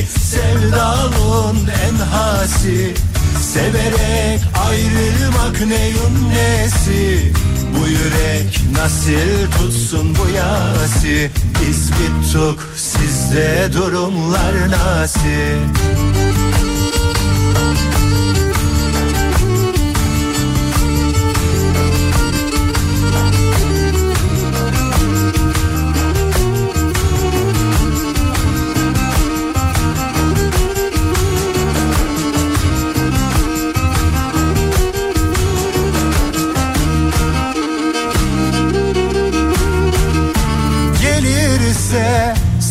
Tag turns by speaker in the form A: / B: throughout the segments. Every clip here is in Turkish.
A: Bendeki sevdalın en hasi Severek ayrılmak neyin nesi? Bu yürek nasıl tutsun bu yasi? Biz bittik sizde durumlar nasıl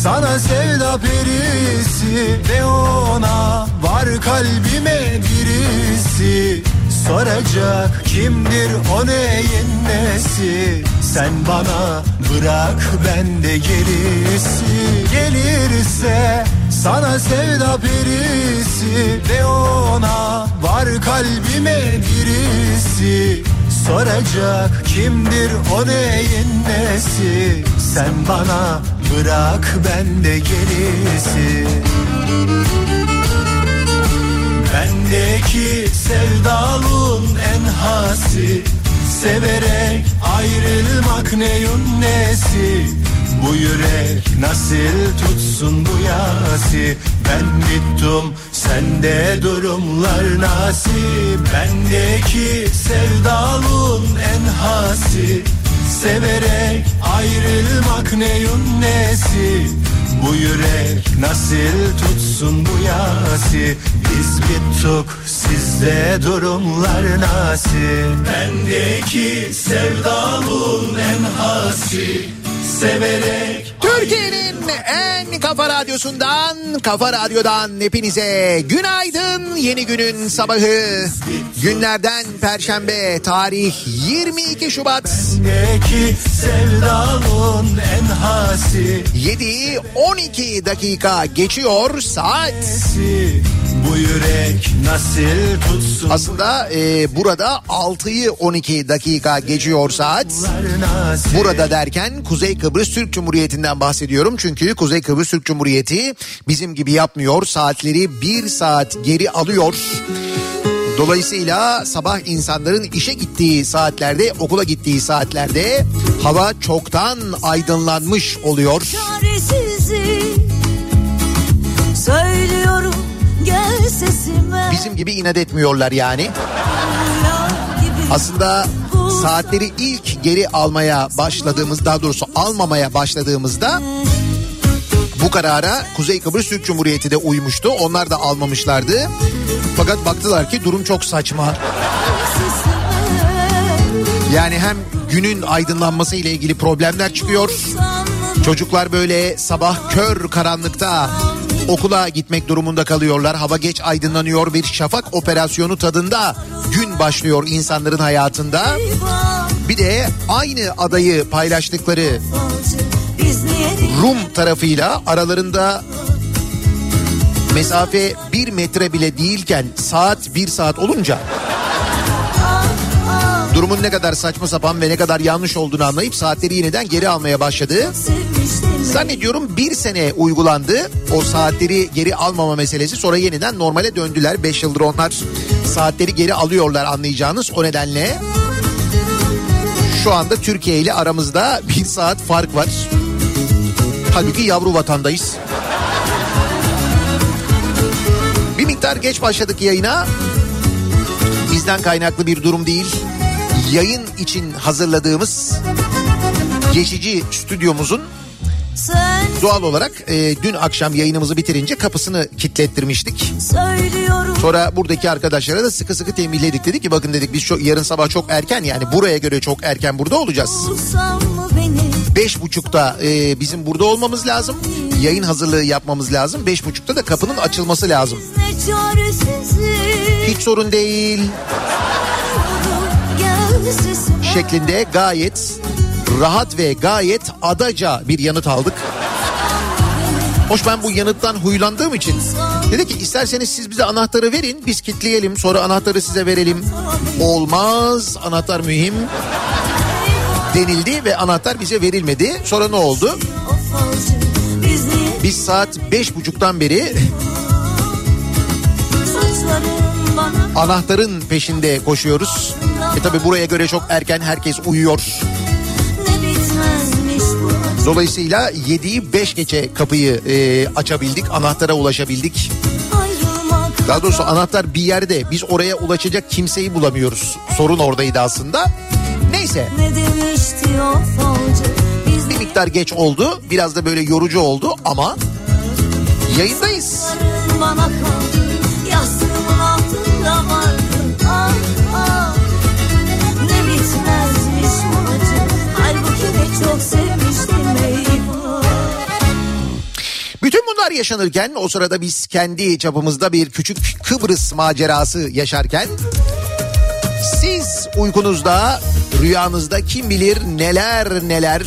A: sana sevda perisi Ve ona var kalbime birisi. Soracak kimdir o neyin nesi? Sen bana bırak ben de gerisi. Gelirse sana sevda perisi Ve ona var kalbime birisi. Soracak kimdir o neyin nesi? Sen bana bırak ben de gerisi. Bendeki sevdalın en hasi Severek ayrılmak neyin nesi? Bu yürek nasıl tutsun bu yasi Ben bittim sende durumlar nasıl Bendeki sevdalın en hasi Severek ayrılmak neyin nesi? Bu yürek nasıl tutsun bu yasi? Biz bittik sizde durumlar nasıl Bendeki sevdalın en hasi. Severek
B: Türkiye'nin en kafa radyosundan, kafa radyodan hepinize günaydın. Yeni günün sabahı. Günlerden Perşembe tarih 22 Şubat.
A: Bendeki sevdalın en hasi
B: 7'yi 12 dakika geçiyor saat.
A: Bu yürek nasıl tutsun
B: Aslında e, burada 6'yı 12 dakika geçiyor saat. Burada derken Kuzey Kıbrıs Türk Cumhuriyeti'nden bahsediyorum. Çünkü Kuzey Kıbrıs Türk Cumhuriyeti bizim gibi yapmıyor. Saatleri bir saat geri alıyor. Dolayısıyla sabah insanların işe gittiği saatlerde, okula gittiği saatlerde hava çoktan aydınlanmış oluyor.
C: çaresizim Söylüyorum gel sesime
B: bizim gibi inat etmiyorlar yani. Aslında saatleri ilk geri almaya başladığımız daha doğrusu almamaya başladığımızda bu karara Kuzey Kıbrıs Türk Cumhuriyeti de uymuştu. Onlar da almamışlardı. Fakat baktılar ki durum çok saçma. Yani hem günün aydınlanması ile ilgili problemler çıkıyor. Çocuklar böyle sabah kör karanlıkta okula gitmek durumunda kalıyorlar. Hava geç aydınlanıyor bir şafak operasyonu tadında gün başlıyor insanların hayatında. Bir de aynı adayı paylaştıkları Rum tarafıyla aralarında mesafe bir metre bile değilken saat bir saat olunca durumun ne kadar saçma sapan ve ne kadar yanlış olduğunu anlayıp saatleri yeniden geri almaya başladı. Zannediyorum bir sene uygulandı o saatleri geri almama meselesi sonra yeniden normale döndüler. Beş yıldır onlar saatleri geri alıyorlar anlayacağınız o nedenle. Şu anda Türkiye ile aramızda bir saat fark var. Halbuki yavru vatandayız. Miktar geç başladık yayına. Bizden kaynaklı bir durum değil. Yayın için hazırladığımız geçici stüdyomuzun Doğal olarak e, dün akşam yayınımızı bitirince kapısını kilitlettirmiştik. Sonra buradaki arkadaşlara da sıkı sıkı tembihledik. Dedik ki bakın dedik biz çok, yarın sabah çok erken yani buraya göre çok erken burada olacağız. Beş buçukta e, bizim burada olmamız lazım. Yayın hazırlığı yapmamız lazım. Beş buçukta da kapının açılması lazım. Hiç sorun değil. Şeklinde gayet rahat ve gayet adaca bir yanıt aldık. Hoş ben bu yanıttan huylandığım için dedi ki isterseniz siz bize anahtarı verin biz kitleyelim sonra anahtarı size verelim. Olmaz anahtar mühim denildi ve anahtar bize verilmedi. Sonra ne oldu? Biz saat beş buçuktan beri anahtarın peşinde koşuyoruz. E tabi buraya göre çok erken herkes uyuyor. Dolayısıyla 7'yi 5 geçe kapıyı e, açabildik, anahtara ulaşabildik. Daha doğrusu anahtar bir yerde biz oraya ulaşacak kimseyi bulamıyoruz. Sorun oradaydı aslında. Neyse. Bir miktar geç oldu. Biraz da böyle yorucu oldu ama yayındayız. Bana kaldı, yastığımın altında vardı. Ah, ah. Ne bitmezmiş bu acı. Halbuki de çok sevmiştim eyvah. Bütün bunlar yaşanırken o sırada biz kendi çapımızda bir küçük Kıbrıs macerası yaşarken siz uykunuzda rüyanızda kim bilir neler neler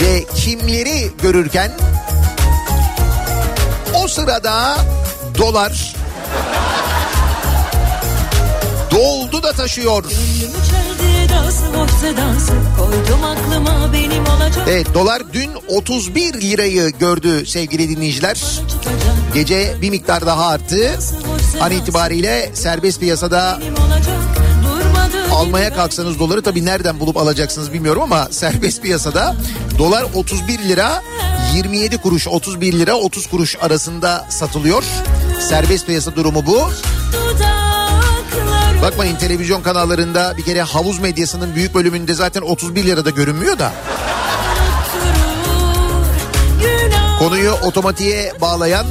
B: ve kimleri görürken o sırada dolar doldu da taşıyor. Evet dolar dün 31 lirayı gördü sevgili dinleyiciler. Gece bir miktar daha arttı. An itibariyle serbest piyasada almaya kalksanız doları tabii nereden bulup alacaksınız bilmiyorum ama serbest piyasada dolar 31 lira 27 kuruş 31 lira 30 kuruş arasında satılıyor. Serbest piyasa durumu bu. Bakmayın televizyon kanallarında bir kere havuz medyasının büyük bölümünde zaten 31 lirada görünmüyor da. Konuyu otomatiğe bağlayan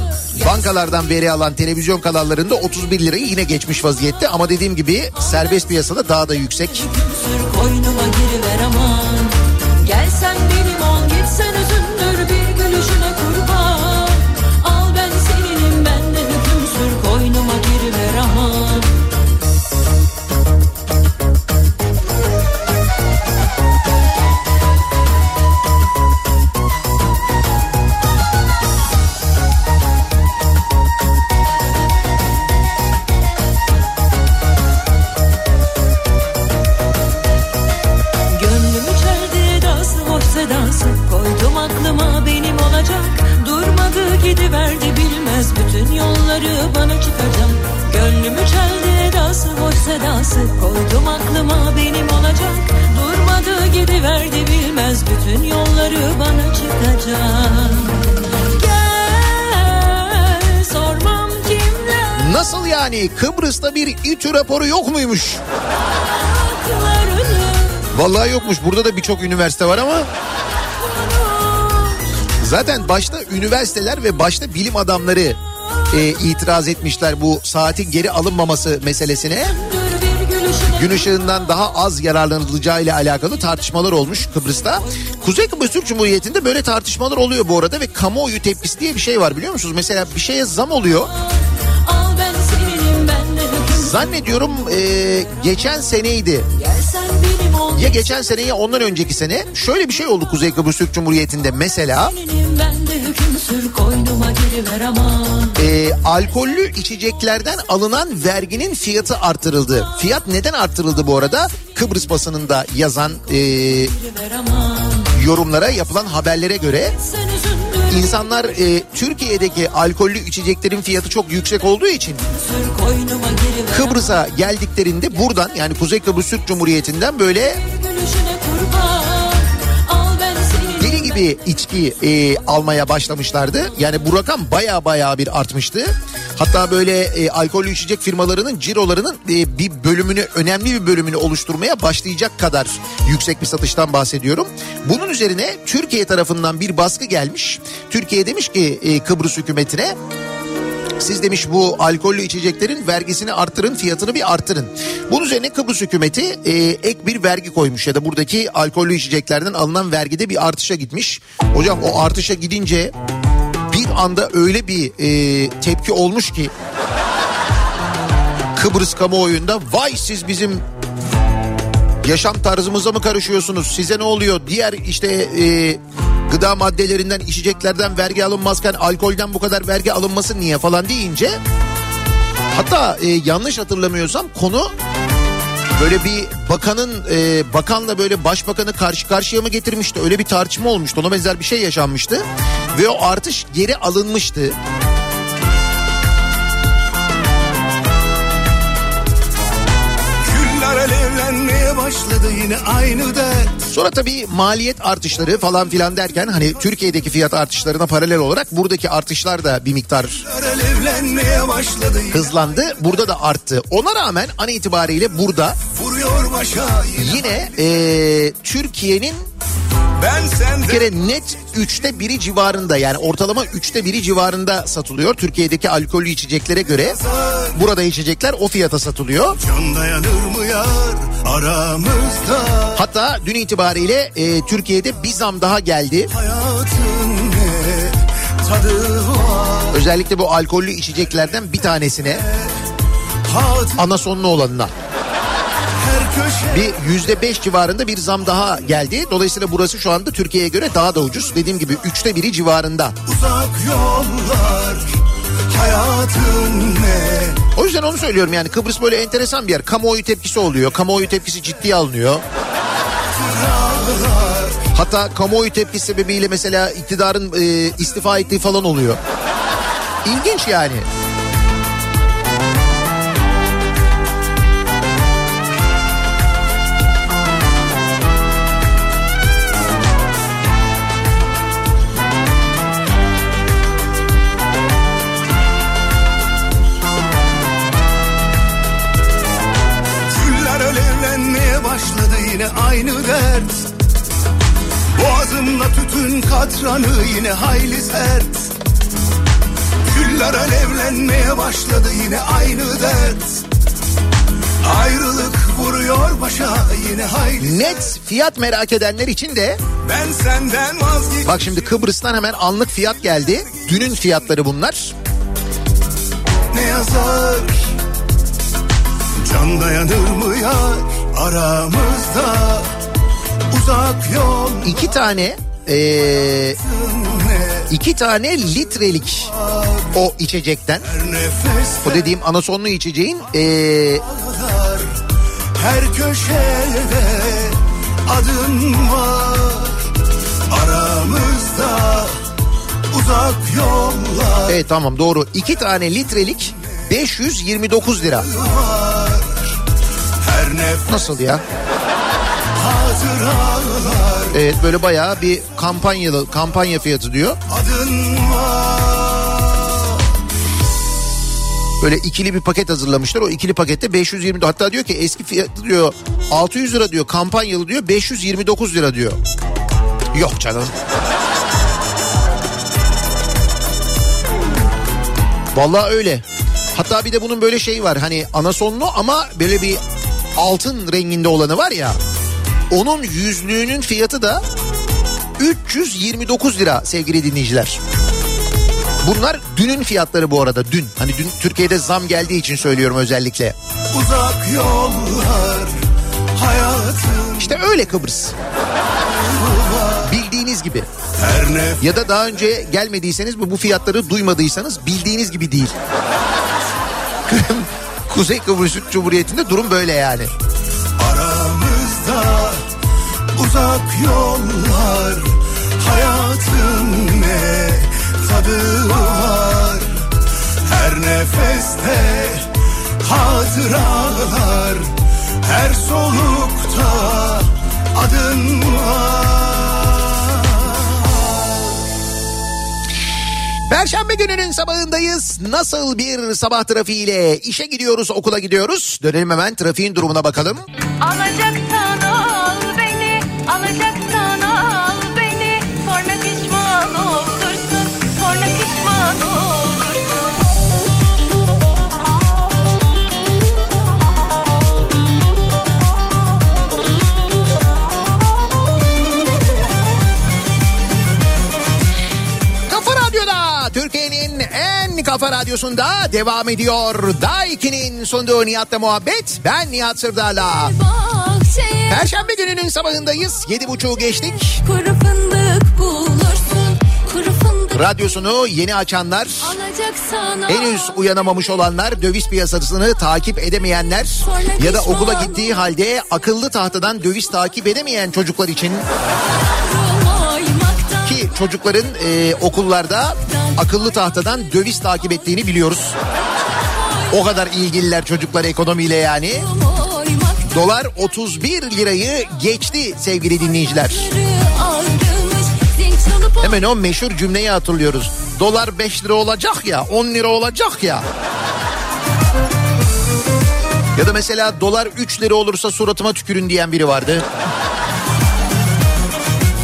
B: bankalardan veri alan televizyon kanallarında 31 lirayı yine geçmiş vaziyette ama dediğim gibi serbest piyasada daha da yüksek. Koynuma
C: sedası Koydum aklıma benim olacak Durmadı gidiverdi bilmez Bütün yolları bana çıkacak Gel sormam kimler
B: Nasıl yani Kıbrıs'ta bir İTÜ raporu yok muymuş? Vallahi yokmuş. Burada da birçok üniversite var ama zaten başta üniversiteler ve başta bilim adamları e, itiraz etmişler bu saatin geri alınmaması meselesine. Gün ışığından daha az yararlanılacağı ile alakalı tartışmalar olmuş Kıbrıs'ta. Kuzey Kıbrıs Türk Cumhuriyeti'nde böyle tartışmalar oluyor bu arada ve kamuoyu tepkisi diye bir şey var biliyor musunuz? Mesela bir şeye zam oluyor. Zannediyorum e, geçen seneydi. Ya geçen sene ya ondan önceki sene şöyle bir şey oldu Kuzey Kıbrıs Türk Cumhuriyeti'nde mesela.
C: Ben de hüküm sür koynuma giriver aman
B: e, alkollü içeceklerden alınan verginin fiyatı artırıldı. Fiyat neden artırıldı bu arada? Kıbrıs basınında yazan e, yorumlara yapılan haberlere göre insanlar e, Türkiye'deki alkollü içeceklerin fiyatı çok yüksek olduğu için Kıbrıs'a geldiklerinde buradan yani Kuzey Kıbrıs Türk Cumhuriyeti'nden böyle deli gibi içki e, almaya başlamışlardı. Yani bu rakam baya baya bir artmıştı. Hatta böyle e, alkollü içecek firmalarının cirolarının e, bir bölümünü önemli bir bölümünü oluşturmaya başlayacak kadar yüksek bir satıştan bahsediyorum. Bunun üzerine Türkiye tarafından bir baskı gelmiş. Türkiye demiş ki e, Kıbrıs hükümetine siz demiş bu alkollü içeceklerin vergisini arttırın fiyatını bir arttırın. Bunun üzerine Kıbrıs hükümeti e, ek bir vergi koymuş ya da buradaki alkollü içeceklerden alınan vergide bir artışa gitmiş. Hocam o artışa gidince bir anda öyle bir e, tepki olmuş ki Kıbrıs kamuoyunda vay siz bizim yaşam tarzımıza mı karışıyorsunuz size ne oluyor diğer işte e, gıda maddelerinden içeceklerden vergi alınmazken alkolden bu kadar vergi alınması niye falan deyince hatta e, yanlış hatırlamıyorsam konu böyle bir bakanın e, bakanla böyle başbakanı karşı karşıya mı getirmişti? Öyle bir tartışma olmuştu. Ona benzer bir şey yaşanmıştı. Ve o artış geri alınmıştı.
D: Alevlenmeye başladı yine aynı dert
B: Sonra tabii maliyet artışları falan filan derken hani Türkiye'deki fiyat artışlarına paralel olarak buradaki artışlar da bir miktar hızlandı. Burada da arttı. Ona rağmen an itibariyle burada
D: yine
B: eee, Türkiye'nin
D: Ben
B: bir kere net üçte biri civarında yani ortalama üçte biri civarında satılıyor. Türkiye'deki alkollü içeceklere göre burada içecekler o fiyata satılıyor.
D: Can dayanır mı yar aramızda
B: Hatta dün itibariyle eee, Türkiye'de bir zam daha geldi. Özellikle bu alkollü içeceklerden bir tanesine ana sonlu olanına. Bir yüzde beş civarında bir zam daha geldi. Dolayısıyla burası şu anda Türkiye'ye göre daha da ucuz. Dediğim gibi üçte biri civarında.
D: uzak yollar Hayatın ne
B: O yüzden onu söylüyorum yani Kıbrıs böyle enteresan bir yer. Kamuoyu tepkisi oluyor. Kamuoyu tepkisi ciddiye alınıyor. Hatta kamuoyu tepkisi sebebiyle mesela iktidarın e, istifa ettiği falan oluyor. İlginç yani.
D: Yine aynı dert. Boğazımda tütün katranı yine hayli sert. Güller alevlenmeye başladı yine aynı dert. Ayrılık vuruyor başa yine hayli
B: Net fiyat merak edenler için de
D: Ben senden vazgeç
B: bak şimdi Kıbrıs'tan hemen anlık fiyat geldi. Dünün fiyatları bunlar.
D: ne yazar Can dayanır mı yar aramızda? Uzak yol
B: İki tane e,
D: ne
B: iki tane litrelik o içecekten. o dediğim anasonlu içeceğin e,
D: kadar her köşede adın var. Aramızda uzak yollar.
B: Evet tamam doğru. İki tane litrelik 529 lira. Nasıl ya? Evet böyle bayağı bir kampanyalı kampanya fiyatı diyor. Böyle ikili bir paket hazırlamışlar. O ikili pakette 520 hatta diyor ki eski fiyatı diyor 600 lira diyor kampanyalı diyor 529 lira diyor. Yok canım. Vallahi öyle. Hatta bir de bunun böyle şeyi var hani anasonlu ama böyle bir altın renginde olanı var ya. Onun yüzlüğünün fiyatı da 329 lira sevgili dinleyiciler. Bunlar dünün fiyatları bu arada dün. Hani dün Türkiye'de zam geldiği için söylüyorum özellikle.
D: Uzak yollar hayatım
B: İşte öyle Kıbrıs. Bildiğiniz gibi. Ya da daha önce gelmediyseniz bu bu fiyatları duymadıysanız bildiğiniz gibi değil. Kuzey Kıbrıs Cumhuriyeti'nde durum böyle yani.
D: aramızda uzak yollar hayatın ne tadı var her nefeste hatıralar her solukta adın var
B: Perşembe gününün sabahındayız. Nasıl bir sabah trafiğiyle işe gidiyoruz, okula gidiyoruz. Dönelim hemen trafiğin durumuna bakalım.
C: Alacaksan
B: kafa radyosunda devam ediyor. Daiki'nin sunduğu Nihat'la muhabbet. Ben Nihat Sırdar'la. Perşembe gününün sabahındayız. Yedi buçuğu geçtik.
C: kuru fındık bulursun, kuru fındık
B: Radyosunu yeni açanlar, henüz uyanamamış olanlar, döviz piyasasını takip edemeyenler ya da okula gittiği halde akıllı tahtadan döviz takip edemeyen çocuklar için çocukların e, okullarda akıllı tahtadan döviz takip ettiğini biliyoruz. O kadar ilgililer çocuklar ekonomiyle yani. Dolar 31 lirayı geçti sevgili dinleyiciler. Hemen o meşhur cümleyi hatırlıyoruz. Dolar 5 lira olacak ya 10 lira olacak ya. Ya da mesela dolar 3 lira olursa suratıma tükürün diyen biri vardı.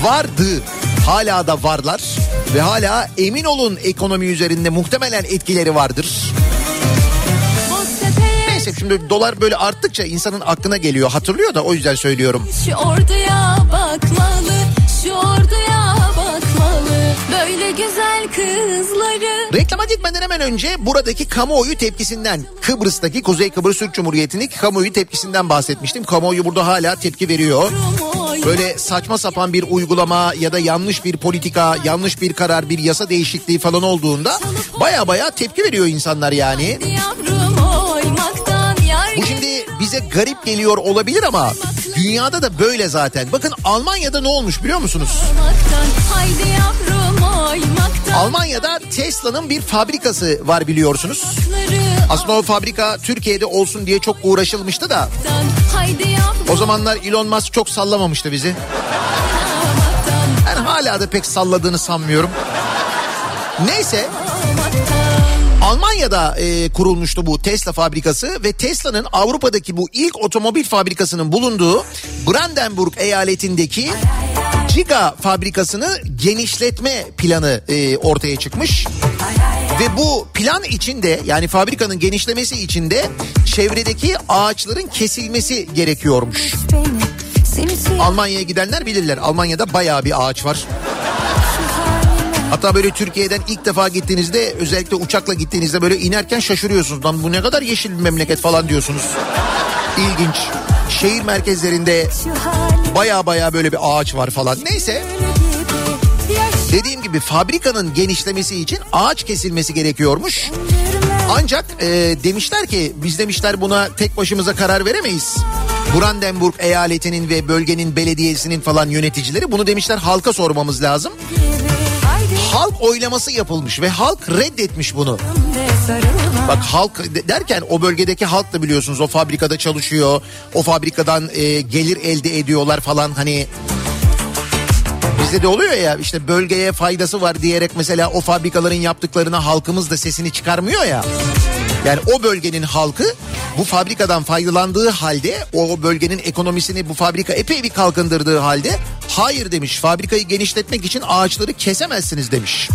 B: Vardı. Hala da varlar. Ve hala emin olun ekonomi üzerinde muhtemelen etkileri vardır. Neyse şimdi dolar böyle arttıkça insanın aklına geliyor. Hatırlıyor da o yüzden söylüyorum.
C: Şu orduya bakmalı, şu orduya bakmalı. Böyle güzel.
B: Reklama gitmeden hemen önce buradaki kamuoyu tepkisinden Kıbrıs'taki Kuzey Kıbrıs Türk Cumhuriyeti'ndeki kamuoyu tepkisinden bahsetmiştim. Kamuoyu burada hala tepki veriyor. Böyle saçma sapan bir uygulama ya da yanlış bir politika, yanlış bir karar, bir yasa değişikliği falan olduğunda baya baya tepki veriyor insanlar yani. Bu şimdi bize garip geliyor olabilir ama dünyada da böyle zaten. Bakın Almanya'da ne olmuş biliyor musunuz? Almanya'da Tesla'nın bir fabrikası var biliyorsunuz. Aslında o fabrika Türkiye'de olsun diye çok uğraşılmıştı da o zamanlar Elon Musk çok sallamamıştı bizi. Ben hala da pek salladığını sanmıyorum. Neyse Almanya'da e, kurulmuştu bu Tesla fabrikası ve Tesla'nın Avrupa'daki bu ilk otomobil fabrikasının bulunduğu Brandenburg eyaletindeki Giga fabrikasını genişletme planı e, ortaya çıkmış. Ve bu plan içinde yani fabrikanın genişlemesi içinde çevredeki ağaçların kesilmesi gerekiyormuş. Almanya'ya gidenler bilirler. Almanya'da bayağı bir ağaç var. Hatta böyle Türkiye'den ilk defa gittiğinizde özellikle uçakla gittiğinizde böyle inerken şaşırıyorsunuz. Lan bu ne kadar yeşil bir memleket falan diyorsunuz. İlginç. Şehir merkezlerinde baya baya böyle bir ağaç var falan. Neyse dediğim gibi fabrikanın genişlemesi için ağaç kesilmesi gerekiyormuş. Ancak e, demişler ki biz demişler buna tek başımıza karar veremeyiz. Brandenburg eyaletinin ve bölgenin belediyesinin falan yöneticileri bunu demişler halka sormamız lazım. Halk oylaması yapılmış ve halk reddetmiş bunu. Bak halk de- derken o bölgedeki halk da biliyorsunuz o fabrikada çalışıyor. O fabrikadan e, gelir elde ediyorlar falan hani Bizde de oluyor ya işte bölgeye faydası var diyerek mesela o fabrikaların yaptıklarına halkımız da sesini çıkarmıyor ya. Yani o bölgenin halkı bu fabrikadan faydalandığı halde o bölgenin ekonomisini bu fabrika epey bir kalkındırdığı halde hayır demiş fabrikayı genişletmek için ağaçları kesemezsiniz demiş.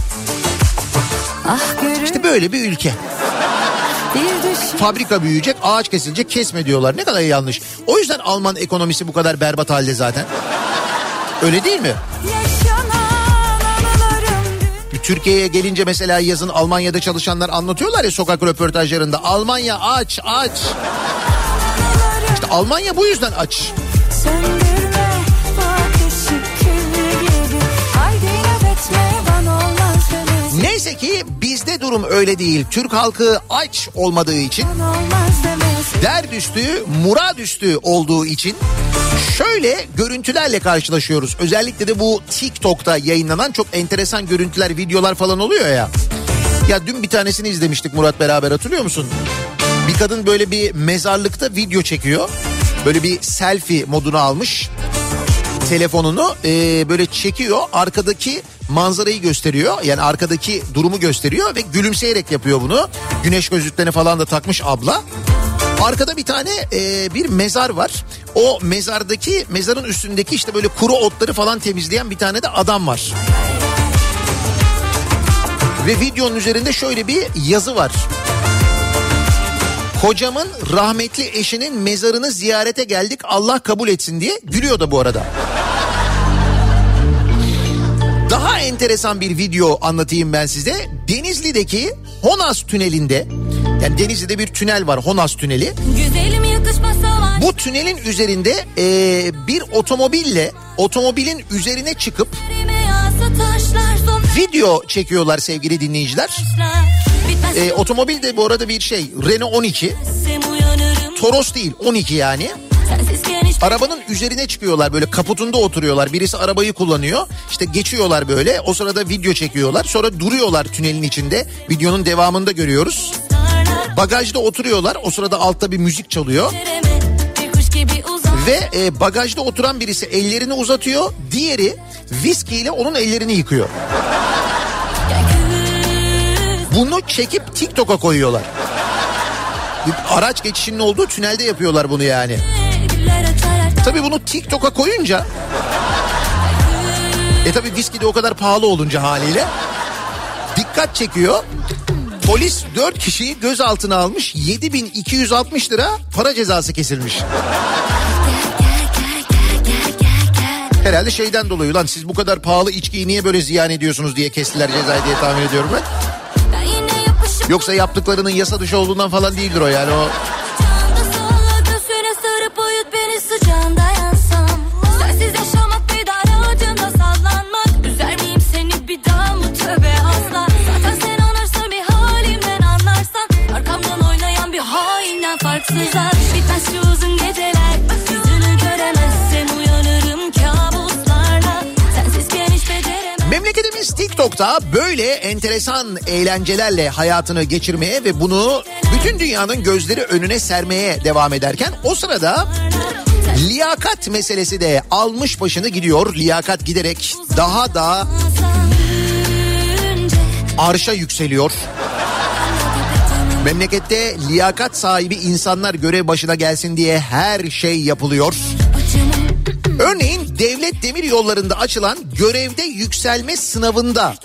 C: Ah görür
B: İşte böyle bir ülke. Fabrika büyüyecek ağaç kesilecek kesme diyorlar. Ne kadar yanlış. O yüzden Alman ekonomisi bu kadar berbat halde zaten. Öyle değil mi?
C: dün
B: Türkiye'ye gelince mesela yazın Almanya'da çalışanlar anlatıyorlar ya sokak röportajlarında. Almanya aç aç. İşte Almanya bu yüzden aç.
C: Söndürme
B: Neyse ki bizde durum öyle değil. Türk halkı aç olmadığı için
C: Bana olmaz demez
B: derdüstü, muradüstü olduğu için şöyle görüntülerle karşılaşıyoruz. Özellikle de bu TikTok'ta yayınlanan çok enteresan görüntüler, videolar falan oluyor ya. Ya dün bir tanesini izlemiştik Murat beraber hatırlıyor musun? Bir kadın böyle bir mezarlıkta video çekiyor. Böyle bir selfie moduna almış telefonunu e, böyle çekiyor arkadaki manzarayı gösteriyor. Yani arkadaki durumu gösteriyor ve gülümseyerek yapıyor bunu. Güneş gözlüklerini falan da takmış abla. Arkada bir tane e, bir mezar var. O mezardaki mezarın üstündeki işte böyle kuru otları falan temizleyen bir tane de adam var. Ve videonun üzerinde şöyle bir yazı var. Kocamın rahmetli eşinin mezarını ziyarete geldik Allah kabul etsin diye. Gülüyor da bu arada. Daha enteresan bir video anlatayım ben size. Denizli'deki Honas Tüneli'nde yani Denizli'de bir tünel var Honas Tüneli. Bu tünelin üzerinde eee, bir otomobille otomobilin üzerine çıkıp video çekiyorlar sevgili dinleyiciler. Eee, otomobil de bu arada bir şey Renault 12
E: Sem uyanırım
B: Toros değil 12 yani.
E: Sensizken hiç
B: Arabanın üzerine çıkıyorlar böyle kaputunda oturuyorlar. Birisi arabayı kullanıyor. İşte geçiyorlar böyle. O sırada video çekiyorlar. Sonra duruyorlar tünelin içinde. Videonun devamında görüyoruz. Bagajda oturuyorlar. O sırada altta bir müzik çalıyor. Ve e, bagajda oturan birisi ellerini uzatıyor. Diğeri viskiyle onun ellerini yıkıyor. Bunu çekip TikTok'a koyuyorlar. Bir araç geçişinin olduğu tünelde yapıyorlar bunu yani. Tabii bunu TikTok'a koyunca e tabii viski de o kadar pahalı olunca haliyle dikkat çekiyor. Polis 4 kişiyi gözaltına almış 7260 lira para cezası kesilmiş. Herhalde şeyden dolayı lan siz bu kadar pahalı içkiyi niye böyle ziyan ediyorsunuz diye kestiler cezayı diye tahmin ediyorum ben. Yoksa yaptıklarının yasa dışı olduğundan falan değildir o yani o TikTok'ta böyle enteresan eğlencelerle hayatını geçirmeye ve bunu bütün dünyanın gözleri önüne sermeye devam ederken o sırada liyakat meselesi de almış başını gidiyor. Liyakat giderek daha da arşa yükseliyor. Memlekette liyakat sahibi insanlar görev başına gelsin diye her şey yapılıyor. Örneğin devlet demir yollarında açılan görevde yükselme sınavında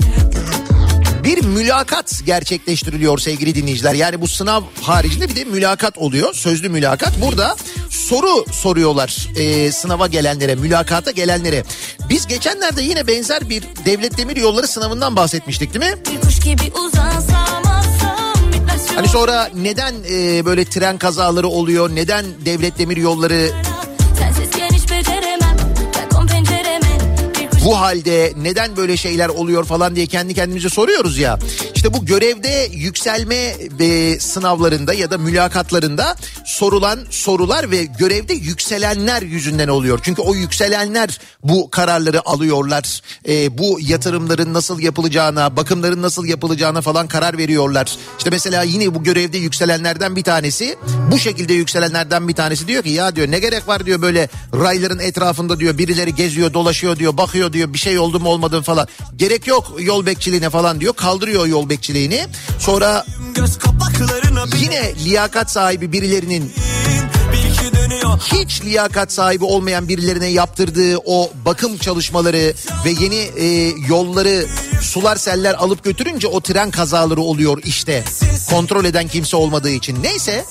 B: bir mülakat gerçekleştiriliyor sevgili dinleyiciler. Yani bu sınav haricinde bir de mülakat oluyor. Sözlü mülakat. Burada soru soruyorlar e, sınava gelenlere, mülakata gelenlere. Biz geçenlerde yine benzer bir devlet demir yolları sınavından bahsetmiştik değil mi? Hani sonra neden e, böyle tren kazaları oluyor? Neden devlet demir yolları bu halde neden böyle şeyler oluyor falan diye kendi kendimize soruyoruz ya. İşte bu görevde yükselme e, sınavlarında ya da mülakatlarında sorulan sorular ve görevde yükselenler yüzünden oluyor. Çünkü o yükselenler bu kararları alıyorlar. E, bu yatırımların nasıl yapılacağına, bakımların nasıl yapılacağına falan karar veriyorlar. İşte mesela yine bu görevde yükselenlerden bir tanesi, bu şekilde yükselenlerden bir tanesi diyor ki ya diyor ne gerek var diyor böyle rayların etrafında diyor birileri geziyor, dolaşıyor diyor, bakıyor diyor bir şey oldu mu olmadı mı falan. Gerek yok yol bekçiliğine falan diyor. Kaldırıyor yol bekçiliğini. Sonra yine liyakat sahibi birilerinin hiç liyakat sahibi olmayan birilerine yaptırdığı o bakım çalışmaları ve yeni e, yolları sular seller alıp götürünce o tren kazaları oluyor işte. Kontrol eden kimse olmadığı için. Neyse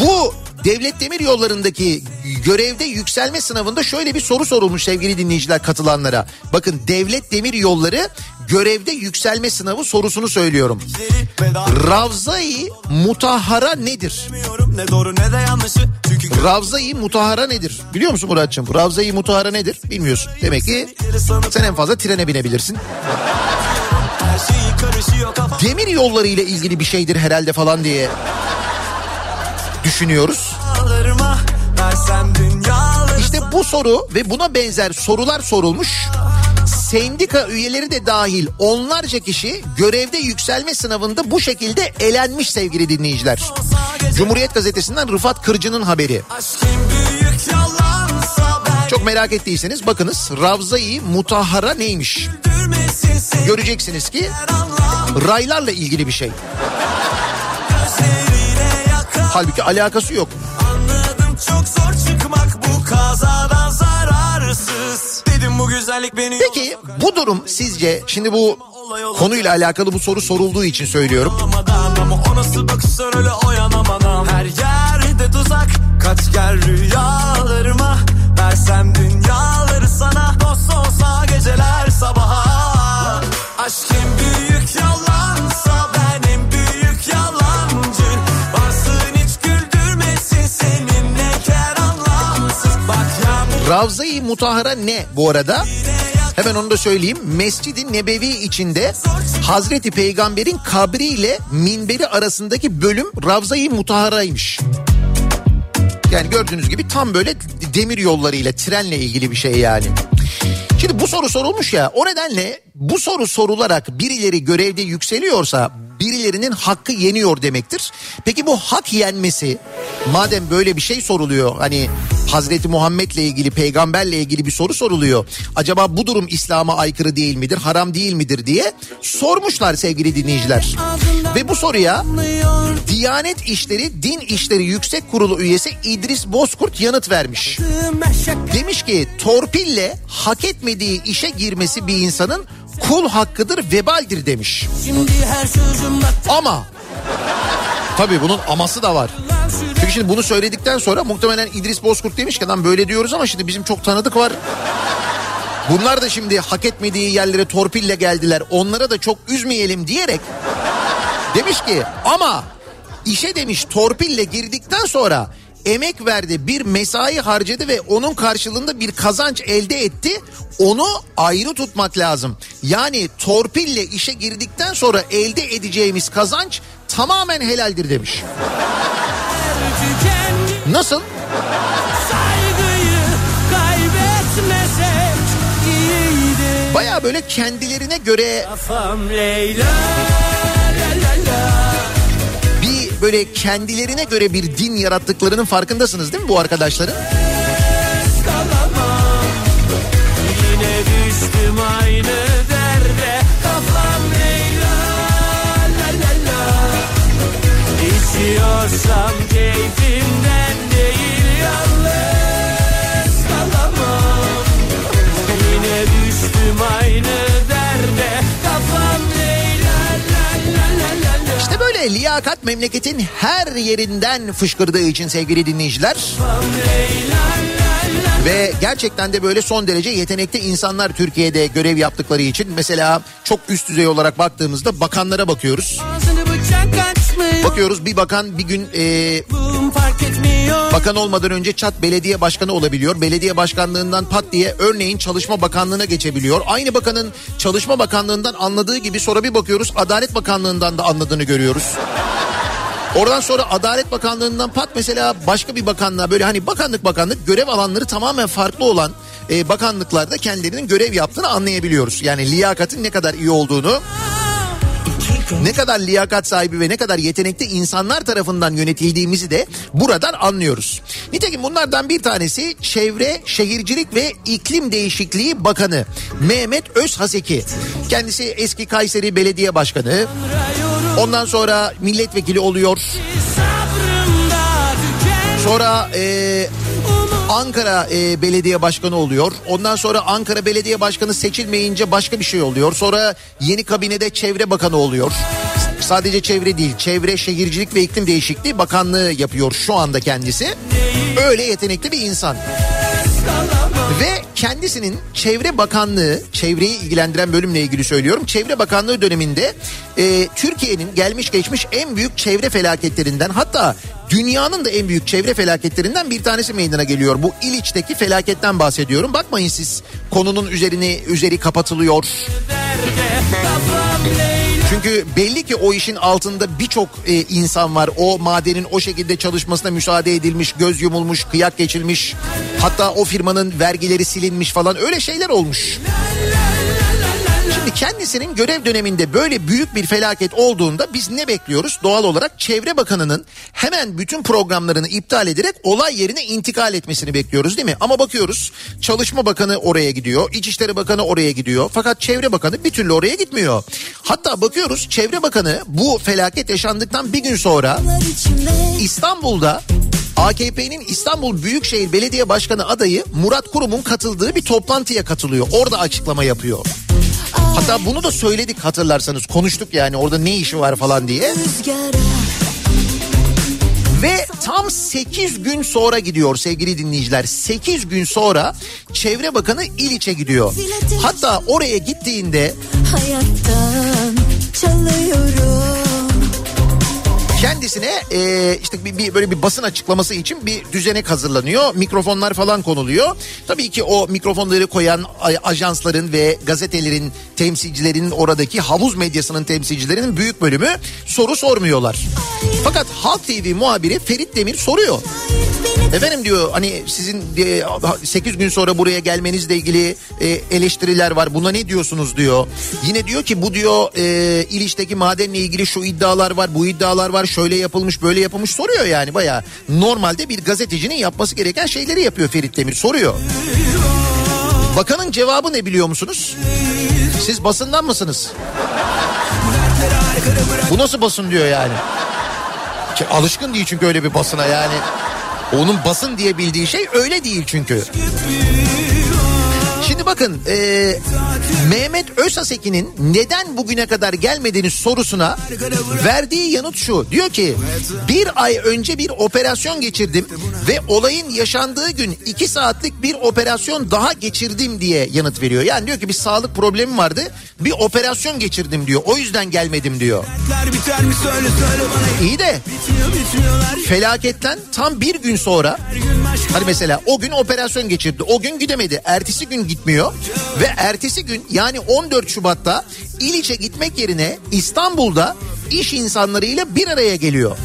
B: bu devlet demir yollarındaki görevde yükselme sınavında şöyle bir soru sorulmuş sevgili dinleyiciler katılanlara. Bakın devlet demir yolları görevde yükselme sınavı sorusunu söylüyorum. Ravza-i mutahhara nedir?
F: etmiyorum ne doğru ne de yanlışı Çünkü
B: Ravza-i mutahara nedir? Biliyor musun Muratçım? Ravza-i mutahara nedir? Bilmiyorsun. Demek ki sen en fazla trene binebilirsin. Demir yolları ile ilgili bir şeydir herhalde falan diye düşünüyoruz. İşte bu soru ve buna benzer sorular sorulmuş. Sendika üyeleri de dahil onlarca kişi görevde yükselme sınavında bu şekilde elenmiş sevgili dinleyiciler. Cumhuriyet gazetesinden Rıfat Kırcı'nın haberi. Çok merak ettiyseniz bakınız Ravza-i Mutahhara neymiş? Göreceksiniz ki raylarla ilgili bir şey. Halbuki alakası yok.
F: Anladım çok zor çıkmak bu kazadan zararsız. Dedim bu güzellik beni
B: Peki bu durum sizce şimdi bu konuyla alakalı bu soru sorulduğu için söylüyorum.
F: Ama o nasıl bakışlar öyle oyanamadan Her yerde tuzak kaç gel rüyalarıma. Versem dünyaları sana dost olsa geceler
B: Ravza-i Mutahhara ne bu arada? Hemen onu da söyleyeyim. Mescid-i Nebevi içinde Hazreti Peygamber'in kabri ile minberi arasındaki bölüm Ravza-i Mutahhara'ymış. Yani gördüğünüz gibi tam böyle demir yollarıyla, trenle ilgili bir şey yani. Şimdi bu soru sorulmuş ya o nedenle bu soru sorularak birileri görevde yükseliyorsa birilerinin hakkı yeniyor demektir. Peki bu hak yenmesi madem böyle bir şey soruluyor hani Hazreti Muhammed'le ilgili peygamberle ilgili bir soru soruluyor. Acaba bu durum İslam'a aykırı değil midir haram değil midir diye sormuşlar sevgili dinleyiciler. Ve bu soruya Diyanet İşleri Din İşleri Yüksek Kurulu üyesi İdris Bozkurt yanıt vermiş. Demiş ki torpille hak etmediği işe girmesi bir insanın kul hakkıdır vebaldir demiş. Ama tabii bunun aması da var. Çünkü şimdi bunu söyledikten sonra muhtemelen İdris Bozkurt demiş ki lan böyle diyoruz ama şimdi bizim çok tanıdık var. Bunlar da şimdi hak etmediği yerlere torpille geldiler. Onlara da çok üzmeyelim diyerek demiş ki ama işe demiş torpille girdikten sonra emek verdi bir mesai harcadı ve onun karşılığında bir kazanç elde etti. Onu ayrı tutmak lazım. Yani torpille işe girdikten sonra elde edeceğimiz kazanç tamamen helaldir demiş. Nasıl? Baya böyle kendilerine göre
F: Kafam Leyla
B: böyle kendilerine göre bir din yarattıklarının farkındasınız değil mi bu arkadaşların?
F: derde keyfimden değil yalnız kalamam Yine düştüm aynı derde
B: liyakat memleketin her yerinden fışkırdığı için sevgili dinleyiciler. Ve gerçekten de böyle son derece yetenekli insanlar Türkiye'de görev yaptıkları için mesela çok üst düzey olarak baktığımızda bakanlara bakıyoruz. Bakıyoruz bir bakan bir gün e, bakan olmadan önce çat belediye başkanı olabiliyor. Belediye başkanlığından pat diye örneğin çalışma bakanlığına geçebiliyor. Aynı bakanın çalışma bakanlığından anladığı gibi sonra bir bakıyoruz adalet bakanlığından da anladığını görüyoruz. Oradan sonra Adalet Bakanlığı'ndan pat mesela başka bir bakanlığa böyle hani bakanlık bakanlık görev alanları tamamen farklı olan e, bakanlıklarda kendilerinin görev yaptığını anlayabiliyoruz. Yani liyakatın ne kadar iyi olduğunu ne kadar liyakat sahibi ve ne kadar yetenekli insanlar tarafından yönetildiğimizi de buradan anlıyoruz. Nitekim bunlardan bir tanesi Çevre, Şehircilik ve İklim Değişikliği Bakanı Mehmet Özhaseki. Kendisi eski Kayseri Belediye Başkanı. Ondan sonra milletvekili oluyor. Sonra e, Ankara e, Belediye Başkanı oluyor. Ondan sonra Ankara Belediye Başkanı seçilmeyince başka bir şey oluyor. Sonra yeni kabinede Çevre Bakanı oluyor. Sadece çevre değil, Çevre, Şehircilik ve İklim Değişikliği Bakanlığı yapıyor şu anda kendisi. Öyle yetenekli bir insan. Ve kendisinin Çevre Bakanlığı, çevreyi ilgilendiren bölümle ilgili söylüyorum. Çevre Bakanlığı döneminde e, Türkiye'nin gelmiş geçmiş en büyük çevre felaketlerinden hatta dünyanın da en büyük çevre felaketlerinden bir tanesi meydana geliyor. Bu İliç'teki felaketten bahsediyorum. Bakmayın siz konunun üzerini üzeri kapatılıyor. Çünkü belli ki o işin altında birçok e, insan var. O madenin o şekilde çalışmasına müsaade edilmiş, göz yumulmuş, kıyak geçilmiş. Hatta o firmanın vergileri silinmiş falan öyle şeyler olmuş. Şimdi kendisinin görev döneminde böyle büyük bir felaket olduğunda biz ne bekliyoruz? Doğal olarak Çevre Bakanı'nın hemen bütün programlarını iptal ederek olay yerine intikal etmesini bekliyoruz değil mi? Ama bakıyoruz Çalışma Bakanı oraya gidiyor, İçişleri Bakanı oraya gidiyor. Fakat Çevre Bakanı bir türlü oraya gitmiyor. Hatta bakıyoruz Çevre Bakanı bu felaket yaşandıktan bir gün sonra İstanbul'da AKP'nin İstanbul Büyükşehir Belediye Başkanı adayı Murat Kurum'un katıldığı bir toplantıya katılıyor. Orada açıklama yapıyor. Hatta bunu da söyledik hatırlarsanız konuştuk yani orada ne işi var falan diye. Ve tam 8 gün sonra gidiyor sevgili dinleyiciler. 8 gün sonra Çevre Bakanı İliç'e gidiyor. Hatta oraya gittiğinde
E: Hayattan çalıyorum.
B: Kendisine e, işte bir, bir böyle bir basın açıklaması için bir düzenek hazırlanıyor. Mikrofonlar falan konuluyor. Tabii ki o mikrofonları koyan ajansların ve gazetelerin temsilcilerinin oradaki havuz medyasının temsilcilerinin büyük bölümü soru sormuyorlar. Fakat Halk TV muhabiri Ferit Demir soruyor. Efendim diyor hani sizin 8 gün sonra buraya gelmenizle ilgili e, eleştiriler var. Buna ne diyorsunuz diyor. Yine diyor ki bu diyor e, İliç'teki madenle ilgili şu iddialar var, bu iddialar var. Şöyle yapılmış, böyle yapılmış soruyor yani baya. Normalde bir gazetecinin yapması gereken şeyleri yapıyor Ferit Demir soruyor. Bakanın cevabı ne biliyor musunuz? Siz basından mısınız? Bu nasıl basın diyor yani. Ki alışkın değil çünkü öyle bir basına yani. Onun basın diye bildiği şey öyle değil çünkü. Şimdi bakın e, Mehmet Özhaseki'nin neden bugüne kadar gelmediğini sorusuna verdiği yanıt şu. Diyor ki bir ay önce bir operasyon geçirdim ve olayın yaşandığı gün iki saatlik bir operasyon daha geçirdim diye yanıt veriyor. Yani diyor ki bir sağlık problemi vardı bir operasyon geçirdim diyor. O yüzden gelmedim diyor. İyi de felaketten tam bir gün sonra hani mesela o gün operasyon geçirdi o gün gidemedi ertesi gün gitmiyor ve ertesi gün yani 14 Şubat'ta İliç'e gitmek yerine İstanbul'da iş insanlarıyla bir araya geliyor.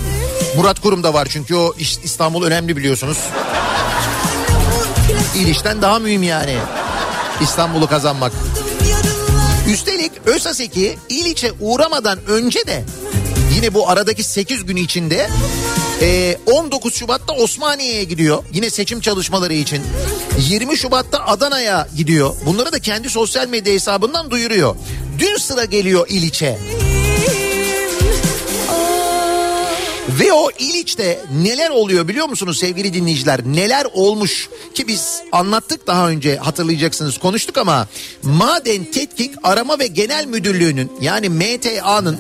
B: Murat Kurum da var çünkü o İstanbul önemli biliyorsunuz. İliç'ten daha mühim yani İstanbul'u kazanmak. Üstelik Özaseki İliç'e uğramadan önce de yine bu aradaki 8 gün içinde e, 19 Şubat'ta Osmaniye'ye gidiyor. Yine seçim çalışmaları için. 20 Şubat'ta Adana'ya gidiyor. Bunları da kendi sosyal medya hesabından duyuruyor. Dün sıra geliyor İliç'e. Ve o İliç'te neler oluyor biliyor musunuz sevgili dinleyiciler? Neler olmuş ki biz anlattık daha önce hatırlayacaksınız konuştuk ama Maden Tetkik Arama ve Genel Müdürlüğü'nün yani MTA'nın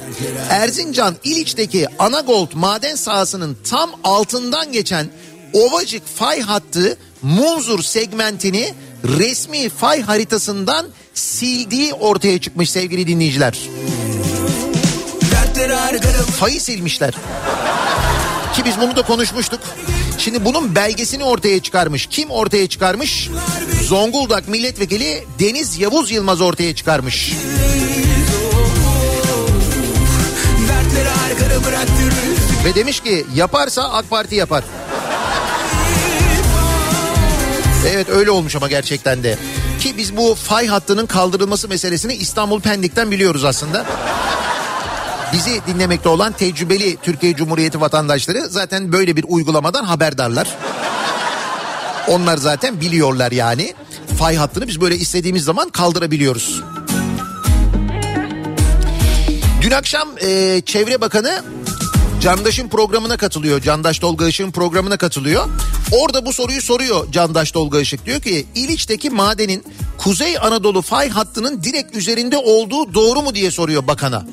B: Erzincan İliç'teki Anagold maden sahasının tam altından geçen Ovacık fay hattı Munzur segmentini resmi fay haritasından sildiği ortaya çıkmış sevgili dinleyiciler. Fayı silmişler. Ki biz bunu da konuşmuştuk. Şimdi bunun belgesini ortaya çıkarmış. Kim ortaya çıkarmış? Zonguldak milletvekili Deniz Yavuz Yılmaz ortaya çıkarmış. Ve demiş ki yaparsa AK Parti yapar. Evet öyle olmuş ama gerçekten de. Ki biz bu fay hattının kaldırılması meselesini İstanbul Pendik'ten biliyoruz aslında. Bizi dinlemekte olan tecrübeli Türkiye Cumhuriyeti vatandaşları zaten böyle bir uygulamadan haberdarlar. Onlar zaten biliyorlar yani. Fay hattını biz böyle istediğimiz zaman kaldırabiliyoruz. Dün akşam e, Çevre Bakanı Candaş'ın programına katılıyor. Candaş Tolga Işık'ın programına katılıyor. Orada bu soruyu soruyor Candaş Tolga Işık. Diyor ki İliç'teki madenin Kuzey Anadolu fay hattının direkt üzerinde olduğu doğru mu diye soruyor bakana.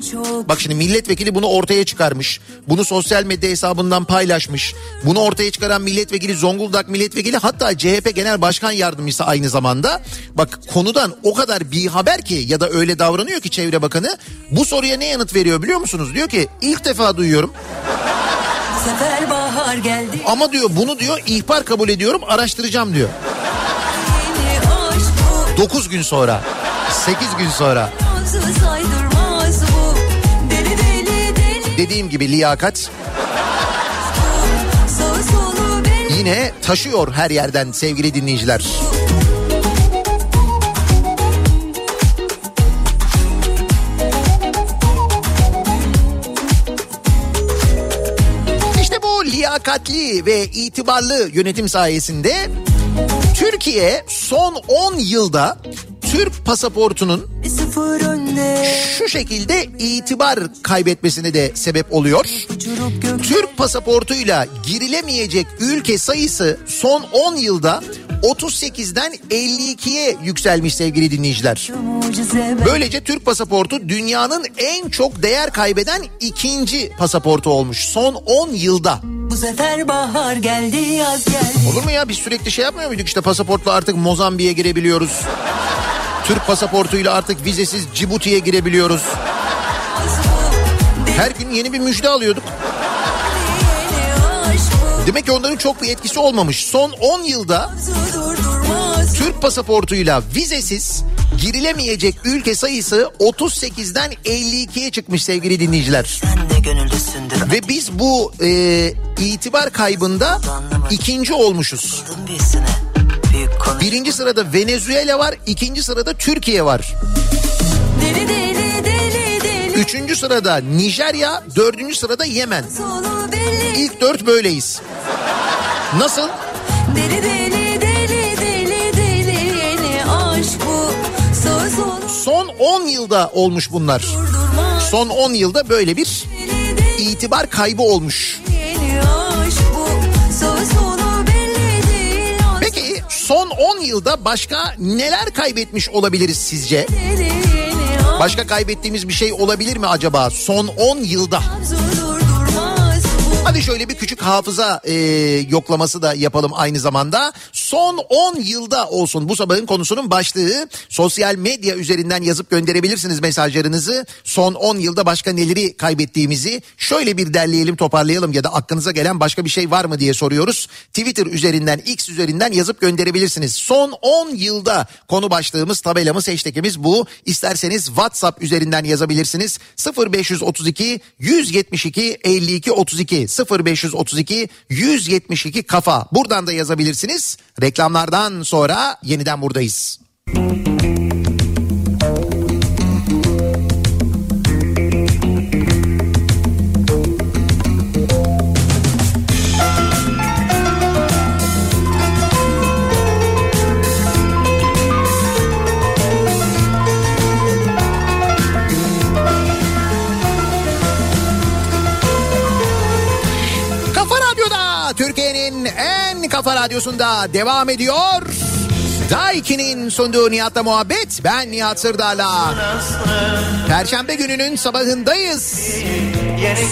B: Bak şimdi milletvekili bunu ortaya çıkarmış. Bunu sosyal medya hesabından paylaşmış. Bunu ortaya çıkaran milletvekili Zonguldak milletvekili hatta CHP Genel Başkan Yardımcısı aynı zamanda. Bak konudan o kadar bir haber ki ya da öyle davranıyor ki Çevre Bakanı. Bu soruya ne yanıt veriyor biliyor musunuz? Diyor ki ilk defa duyuyorum.
C: Sefer bahar geldi.
B: Ama diyor bunu diyor ihbar kabul ediyorum araştıracağım diyor.
C: Yeni aşk bu.
B: 9 gün sonra 8 gün sonra dediğim gibi liyakat yine taşıyor her yerden sevgili dinleyiciler. Bu liyakatli ve itibarlı yönetim sayesinde Türkiye son 10 yılda Türk pasaportunun şu şekilde itibar kaybetmesine de sebep oluyor. Türk pasaportuyla girilemeyecek ülke sayısı son 10 yılda 38'den 52'ye yükselmiş sevgili dinleyiciler. Böylece Türk pasaportu dünyanın en çok değer kaybeden ikinci pasaportu olmuş son 10 yılda.
C: Bu sefer bahar geldi yaz geldi.
B: Olur mu ya biz sürekli şey yapmıyor muyduk işte pasaportla artık Mozambik'e girebiliyoruz. Türk pasaportuyla artık vizesiz Cibuti'ye girebiliyoruz. Her gün yeni bir müjde alıyorduk. Demek ki onların çok bir etkisi olmamış. Son 10 yılda. Türk pasaportuyla vizesiz girilemeyecek ülke sayısı 38'den 52'ye çıkmış sevgili dinleyiciler. Ve biz bu e, itibar kaybında ikinci olmuşuz. Birinci sırada Venezuela var, ikinci sırada Türkiye var. Üçüncü sırada Nijerya, dördüncü sırada Yemen. İlk dört böyleyiz. Nasıl?
C: Deli deli deli deli deli yeni aşk bu.
B: Son 10 yılda olmuş bunlar. Son 10 yılda böyle bir itibar kaybı olmuş. Peki son 10 yılda başka neler kaybetmiş olabiliriz sizce? Başka kaybettiğimiz bir şey olabilir mi acaba son 10 yılda?
C: bu.
B: Hadi şöyle bir küçük hafıza e, yoklaması da yapalım aynı zamanda. Son 10 yılda olsun bu sabahın konusunun başlığı. Sosyal medya üzerinden yazıp gönderebilirsiniz mesajlarınızı. Son 10 yılda başka neleri kaybettiğimizi şöyle bir derleyelim toparlayalım ya da aklınıza gelen başka bir şey var mı diye soruyoruz. Twitter üzerinden X üzerinden yazıp gönderebilirsiniz. Son 10 yılda konu başlığımız tabelamız hashtagimiz bu. İsterseniz WhatsApp üzerinden yazabilirsiniz. 0532 172 52 32 0532 172 kafa. Buradan da yazabilirsiniz. Reklamlardan sonra yeniden buradayız. Kafa kafa radyosunda devam ediyor. Daiki'nin sunduğu Nihat'la muhabbet. Ben Nihat Sırdar'la. Perşembe gününün sabahındayız.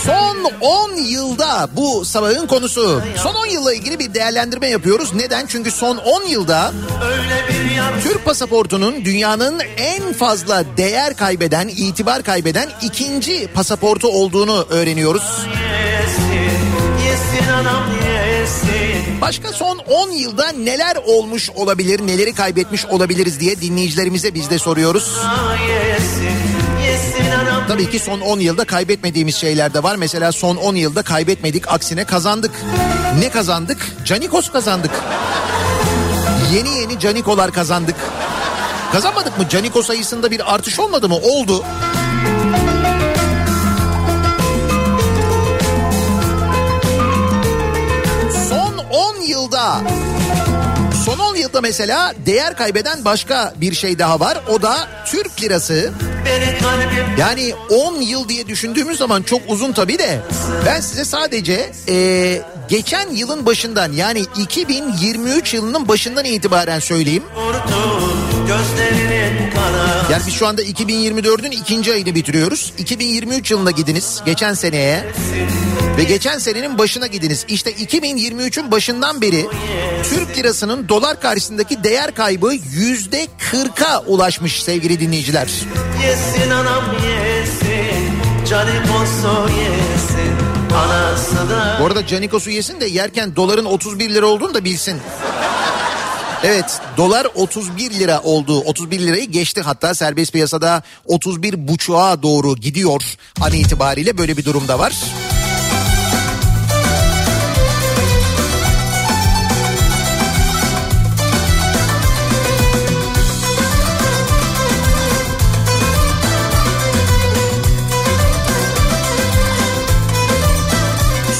B: Son 10 yılda bu sabahın konusu. Son 10 yılla ilgili bir değerlendirme yapıyoruz. Neden? Çünkü son 10 yılda Türk pasaportunun dünyanın en fazla değer kaybeden, itibar kaybeden ikinci pasaportu olduğunu öğreniyoruz.
A: Yesin anam yesin.
B: Başka son 10 yılda neler olmuş olabilir, neleri kaybetmiş olabiliriz diye dinleyicilerimize biz de soruyoruz. Tabii ki son 10 yılda kaybetmediğimiz şeyler de var. Mesela son 10 yılda kaybetmedik, aksine kazandık. Ne kazandık? Canikos kazandık. Yeni yeni Canikolar kazandık. Kazanmadık mı? Caniko sayısında bir artış olmadı mı? Oldu. Yılda mesela değer kaybeden başka bir şey daha var. O da Türk lirası. Yani 10 yıl diye düşündüğümüz zaman çok uzun tabii de ben size sadece e, geçen yılın başından yani 2023 yılının başından itibaren söyleyeyim. Yani biz şu anda 2024'ün ikinci ayını bitiriyoruz. 2023 yılına gidiniz geçen seneye ve geçen senenin başına gidiniz. İşte 2023'ün başından beri Türk lirasının dolar karşısındaki değer kaybı yüzde 40'a ulaşmış sevgili dinleyiciler.
G: Yesin anam yesin Canikosu yesin
B: Bu arada Canikos'u yesin de yerken doların 31 lira olduğunu da bilsin. Evet dolar 31 lira oldu. 31 lirayı geçti hatta serbest piyasada 31 buçuğa doğru gidiyor an itibariyle böyle bir durumda var.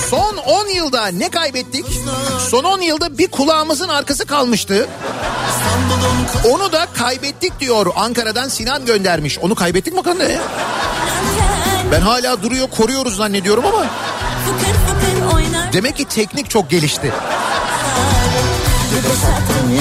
B: Son 10 yılda ne kaybettik? Son 10 yılda bir kulağımızın arkası kalmıştı. Onu da kaybettik diyor. Ankara'dan Sinan göndermiş. Onu kaybettik mi bakalım ne? Ben hala duruyor koruyoruz zannediyorum ama demek ki teknik çok gelişti.
C: Sattım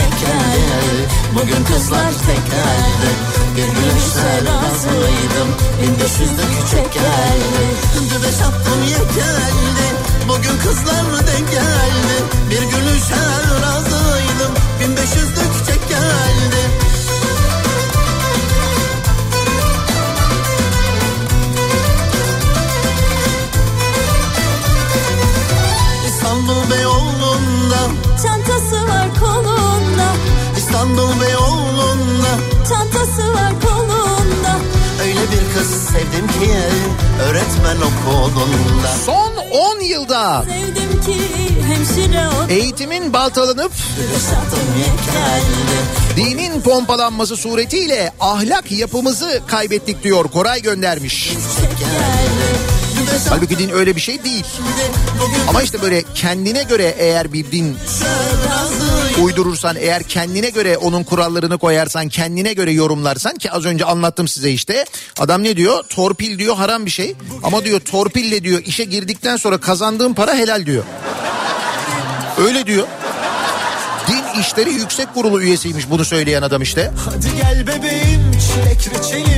C: Bugün kızlar tekerdi Bir gülüşte razıydım Bin beş yüzlük çekerdi
G: Güde şaptım yeterli Bugün kızlar denk geldi. Bir gülüşe razıydım
B: eğitimin baltalanıp dinin pompalanması suretiyle ahlak yapımızı kaybettik diyor Koray göndermiş. Halbuki din öyle bir şey değil. Ama işte böyle kendine göre eğer bir din uydurursan eğer kendine göre onun kurallarını koyarsan kendine göre yorumlarsan ki az önce anlattım size işte adam ne diyor torpil diyor haram bir şey ama diyor torpille diyor işe girdikten sonra kazandığın para helal diyor. Öyle diyor. Din İşleri Yüksek Kurulu üyesiymiş bunu söyleyen adam işte.
A: Hadi gel bebeğim çilek reçelim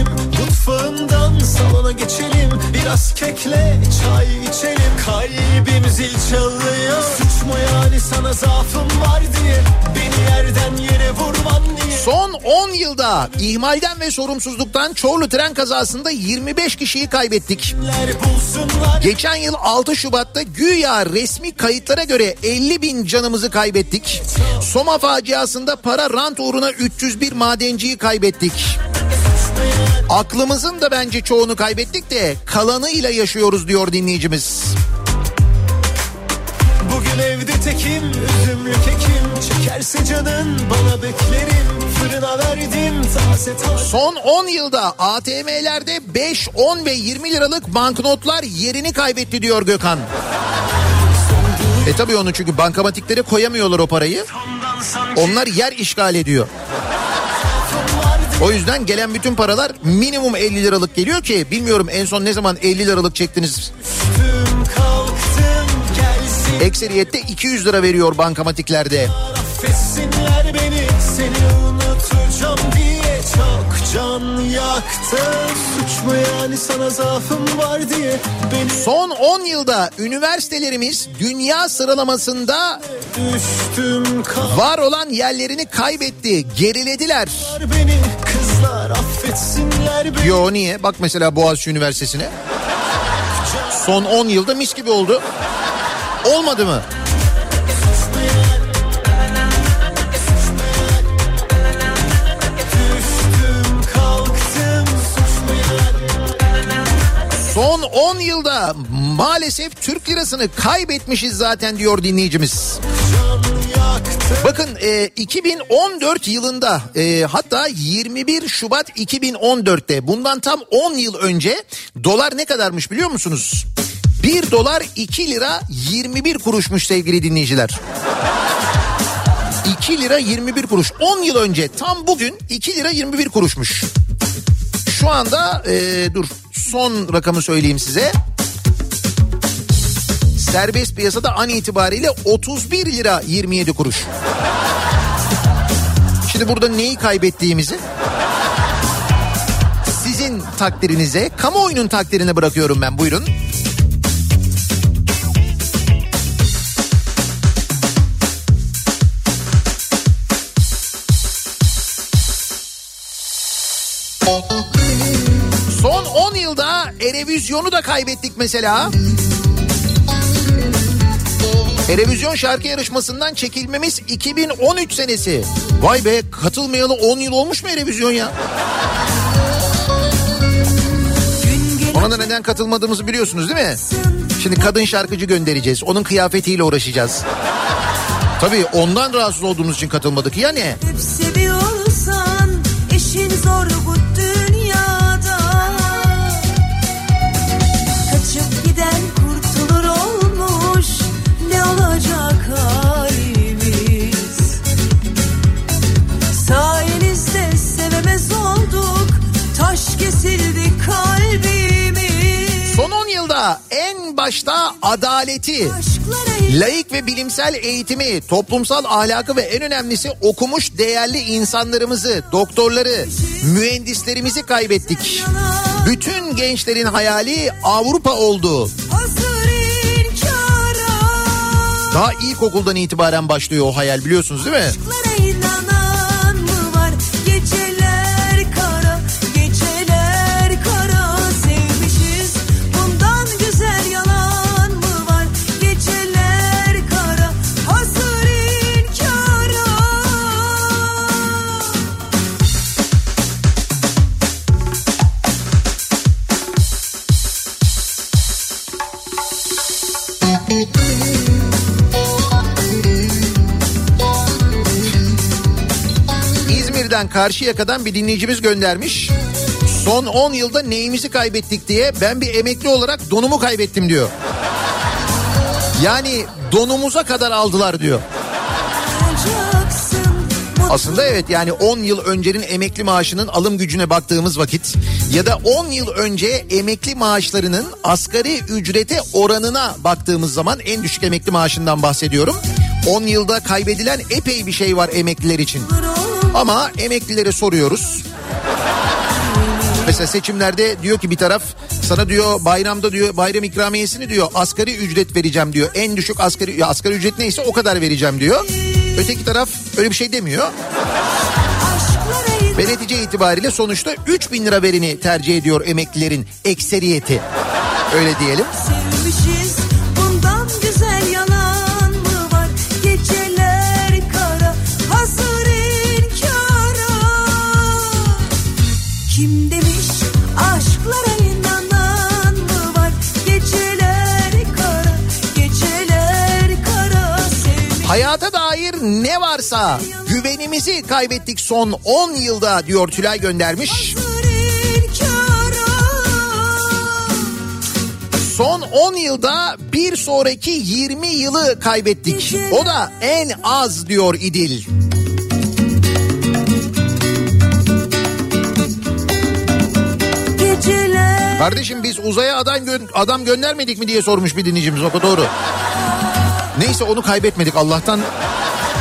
A: salona geçelim Biraz kekle çay içelim Kalbim zil çalıyor Suç mu yani sana zaafım var diye Beni yerden yere vurman diye
B: Son 10 yılda ihmalden ve sorumsuzluktan Çorlu tren kazasında 25 kişiyi kaybettik. Geçen yıl 6 Şubat'ta güya resmi kayıtlara göre 50 bin canımızı kaybettik. Soma faciasında para rant uğruna 301 madenciyi kaybettik. Aklımızın da bence çoğunu kaybettik de kalanıyla yaşıyoruz diyor dinleyicimiz.
A: Bugün evde tekim üzümlü kekim Çekerse canın bana beklerim Fırına verdim taze taze
B: Son 10 yılda ATM'lerde 5, 10 ve 20 liralık banknotlar yerini kaybetti diyor Gökhan. E tabii onu çünkü bankamatiklere koyamıyorlar o parayı. Onlar yer işgal ediyor. O yüzden gelen bütün paralar minimum 50 liralık geliyor ki bilmiyorum en son ne zaman 50 liralık çektiniz.
A: Kalktım
B: Ekseriyette 200 lira veriyor bankamatiklerde.
A: Affetsinler beni seni unutacağım diye Çok can yaktım Suç mu yani sana zaafım var diye Beni
B: Son 10 yılda üniversitelerimiz dünya sıralamasında
A: düştüm
B: var olan yerlerini kaybetti, gerilediler.
A: beni
B: Yo niye? Bak mesela Boğaziçi Üniversitesi'ne. Son 10 yılda mis gibi oldu. Olmadı mı? Son 10 yılda maalesef Türk lirasını kaybetmişiz zaten diyor dinleyicimiz. Bakın e, 2014 yılında e, hatta 21 Şubat 2014'te bundan tam 10 yıl önce dolar ne kadarmış biliyor musunuz? 1 dolar 2 lira 21 kuruşmuş sevgili dinleyiciler. 2 lira 21 kuruş. 10 yıl önce tam bugün 2 lira 21 kuruşmuş. Şu anda e, dur son rakamı söyleyeyim size. Serbest piyasada an itibariyle 31 lira 27 kuruş. Şimdi burada neyi kaybettiğimizi sizin takdirinize, kamuoyunun takdirine bırakıyorum ben buyurun. Son 10 yılda Erevizyon'u da kaybettik mesela. Erevizyon şarkı yarışmasından çekilmemiz 2013 senesi. Vay be katılmayalı 10 yıl olmuş mu Erevizyon ya? Ona da neden katılmadığımızı biliyorsunuz değil mi? Şimdi kadın şarkıcı göndereceğiz. Onun kıyafetiyle uğraşacağız. Tabii ondan rahatsız olduğumuz için katılmadık ya ne?
C: Hep seviyorsan işin zor
B: adaleti, layık ve bilimsel eğitimi, toplumsal ahlakı ve en önemlisi okumuş değerli insanlarımızı, doktorları, mühendislerimizi kaybettik. Bütün gençlerin hayali Avrupa oldu. Daha ilkokuldan itibaren başlıyor o hayal biliyorsunuz değil mi?
C: Aşklara
B: İzmir'den Karşıyaka'dan bir dinleyicimiz göndermiş. Son 10 yılda neyimizi kaybettik diye ben bir emekli olarak donumu kaybettim diyor. Yani donumuza kadar aldılar diyor. Aslında evet yani 10 yıl öncenin emekli maaşının alım gücüne baktığımız vakit ya da 10 yıl önce emekli maaşlarının asgari ücrete oranına baktığımız zaman en düşük emekli maaşından bahsediyorum. 10 yılda kaybedilen epey bir şey var emekliler için. Ama emeklilere soruyoruz. Mesela seçimlerde diyor ki bir taraf sana diyor bayramda diyor bayram ikramiyesini diyor asgari ücret vereceğim diyor. En düşük asgari ya asgari ücret neyse o kadar vereceğim diyor. Öteki taraf öyle bir şey demiyor. Ve netice itibariyle sonuçta 3 bin lira verini tercih ediyor emeklilerin ekseriyeti. Öyle diyelim.
C: sevmişiz. Kim demiş aşklara inanan mı var? Geceler kara, geceler kara sevmiş.
B: Hayata dair ne varsa güvenimizi kaybettik son 10 yılda diyor Tülay göndermiş. Son 10 yılda bir sonraki 20 yılı kaybettik. O da en az diyor İdil. Kardeşim biz uzaya adam, gö- adam göndermedik mi diye sormuş bir dinleyicimiz o doğru. Neyse onu kaybetmedik Allah'tan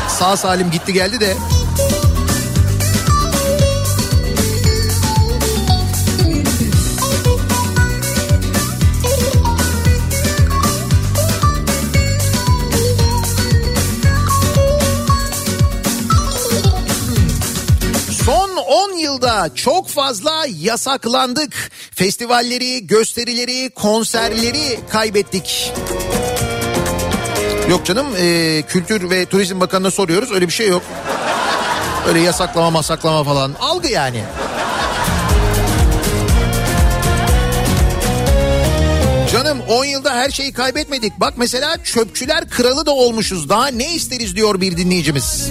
B: sağ salim gitti geldi de. 10 yılda çok fazla yasaklandık. Festivalleri, gösterileri, konserleri kaybettik. Yok canım e, Kültür ve Turizm Bakanı'na soruyoruz öyle bir şey yok. Öyle yasaklama masaklama falan algı yani. Canım 10 yılda her şeyi kaybetmedik. Bak mesela çöpçüler kralı da olmuşuz. Daha ne isteriz diyor bir dinleyicimiz.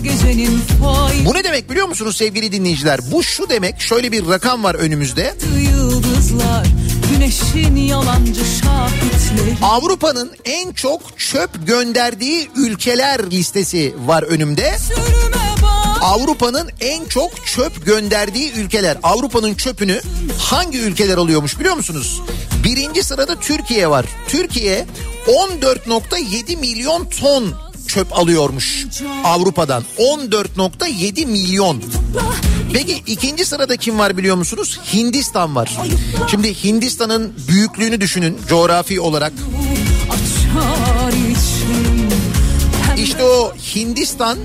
B: Bu ne demek biliyor musunuz sevgili dinleyiciler? Bu şu demek şöyle bir rakam var önümüzde.
H: yıldızlar Güneşin yalancı şahitleri
B: Avrupa'nın en çok çöp gönderdiği ülkeler listesi var önümde. Avrupa'nın en çok çöp gönderdiği ülkeler. Avrupa'nın çöpünü hangi ülkeler alıyormuş biliyor musunuz? Birinci sırada Türkiye var. Türkiye 14.7 milyon ton çöp alıyormuş Avrupa'dan. 14.7 milyon. Peki ikinci sırada kim var biliyor musunuz? Hindistan var. Şimdi Hindistan'ın büyüklüğünü düşünün coğrafi olarak. İşte o Hindistan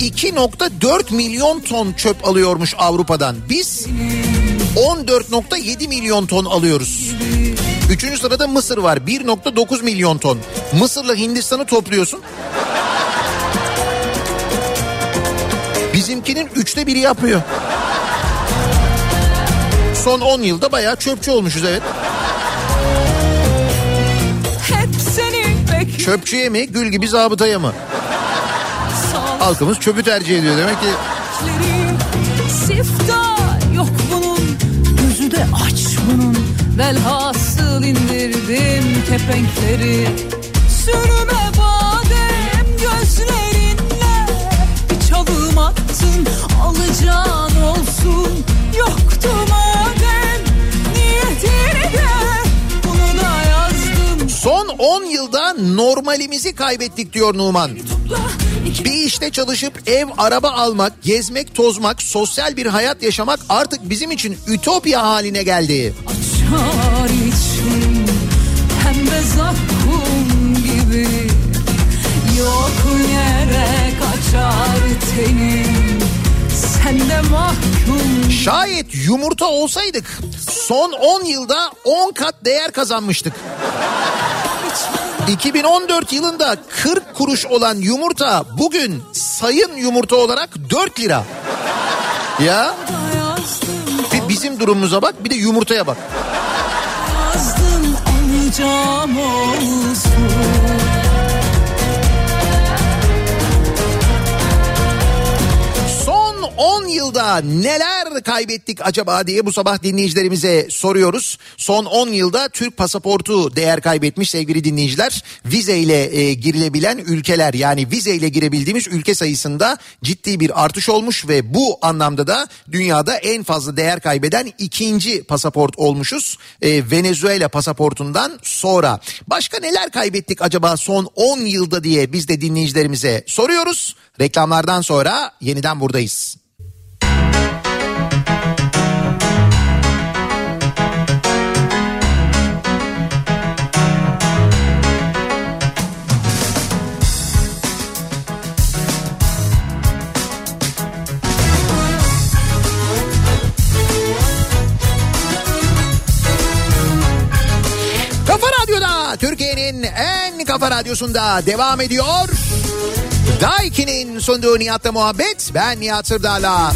B: 2.4 milyon ton çöp alıyormuş Avrupa'dan. Biz 14.7 milyon ton alıyoruz. Üçüncü sırada Mısır var 1.9 milyon ton. Mısır'la Hindistan'ı topluyorsun. Bizimkinin üçte biri yapmıyor. Son 10 yılda bayağı çöpçü olmuşuz evet. Çöpçüye mi gül gibi zabıtaya mı? Halkımız çöpü tercih ediyor demek ki.
C: De aç bunun. Velhasıl indirdim kepenkleri. Sürüme badem gözlerinle. Bir çalım attın alacağın olsun. Yoktu madem niyetini de. Bunu da yazdım.
B: Son 10 yılda normalimizi kaybettik diyor Numan. Bir işte çalışıp ev, araba almak, gezmek, tozmak, sosyal bir hayat yaşamak artık bizim için ütopya haline geldi.
C: Açar içim pembe zakkum gibi Yok yere kaçar tenim
B: Şayet yumurta olsaydık son 10 yılda 10 kat değer kazanmıştık. 2014 yılında 40 kuruş olan yumurta bugün sayın yumurta olarak 4 lira. Ya bir bizim durumumuza bak bir de yumurtaya bak.
C: yazdım
B: Son 10 yılda neler kaybettik acaba diye bu sabah dinleyicilerimize soruyoruz. Son 10 yılda Türk pasaportu değer kaybetmiş sevgili dinleyiciler. Vizeyle e, girilebilen ülkeler yani vizeyle girebildiğimiz ülke sayısında ciddi bir artış olmuş ve bu anlamda da dünyada en fazla değer kaybeden ikinci pasaport olmuşuz. E, Venezuela pasaportundan sonra. Başka neler kaybettik acaba son 10 yılda diye biz de dinleyicilerimize soruyoruz. Reklamlardan sonra yeniden buradayız. Kafa radyosunda devam ediyor. Daiki'nin sunduğu Nihat'la muhabbet. Ben Nihat Sırdar'la.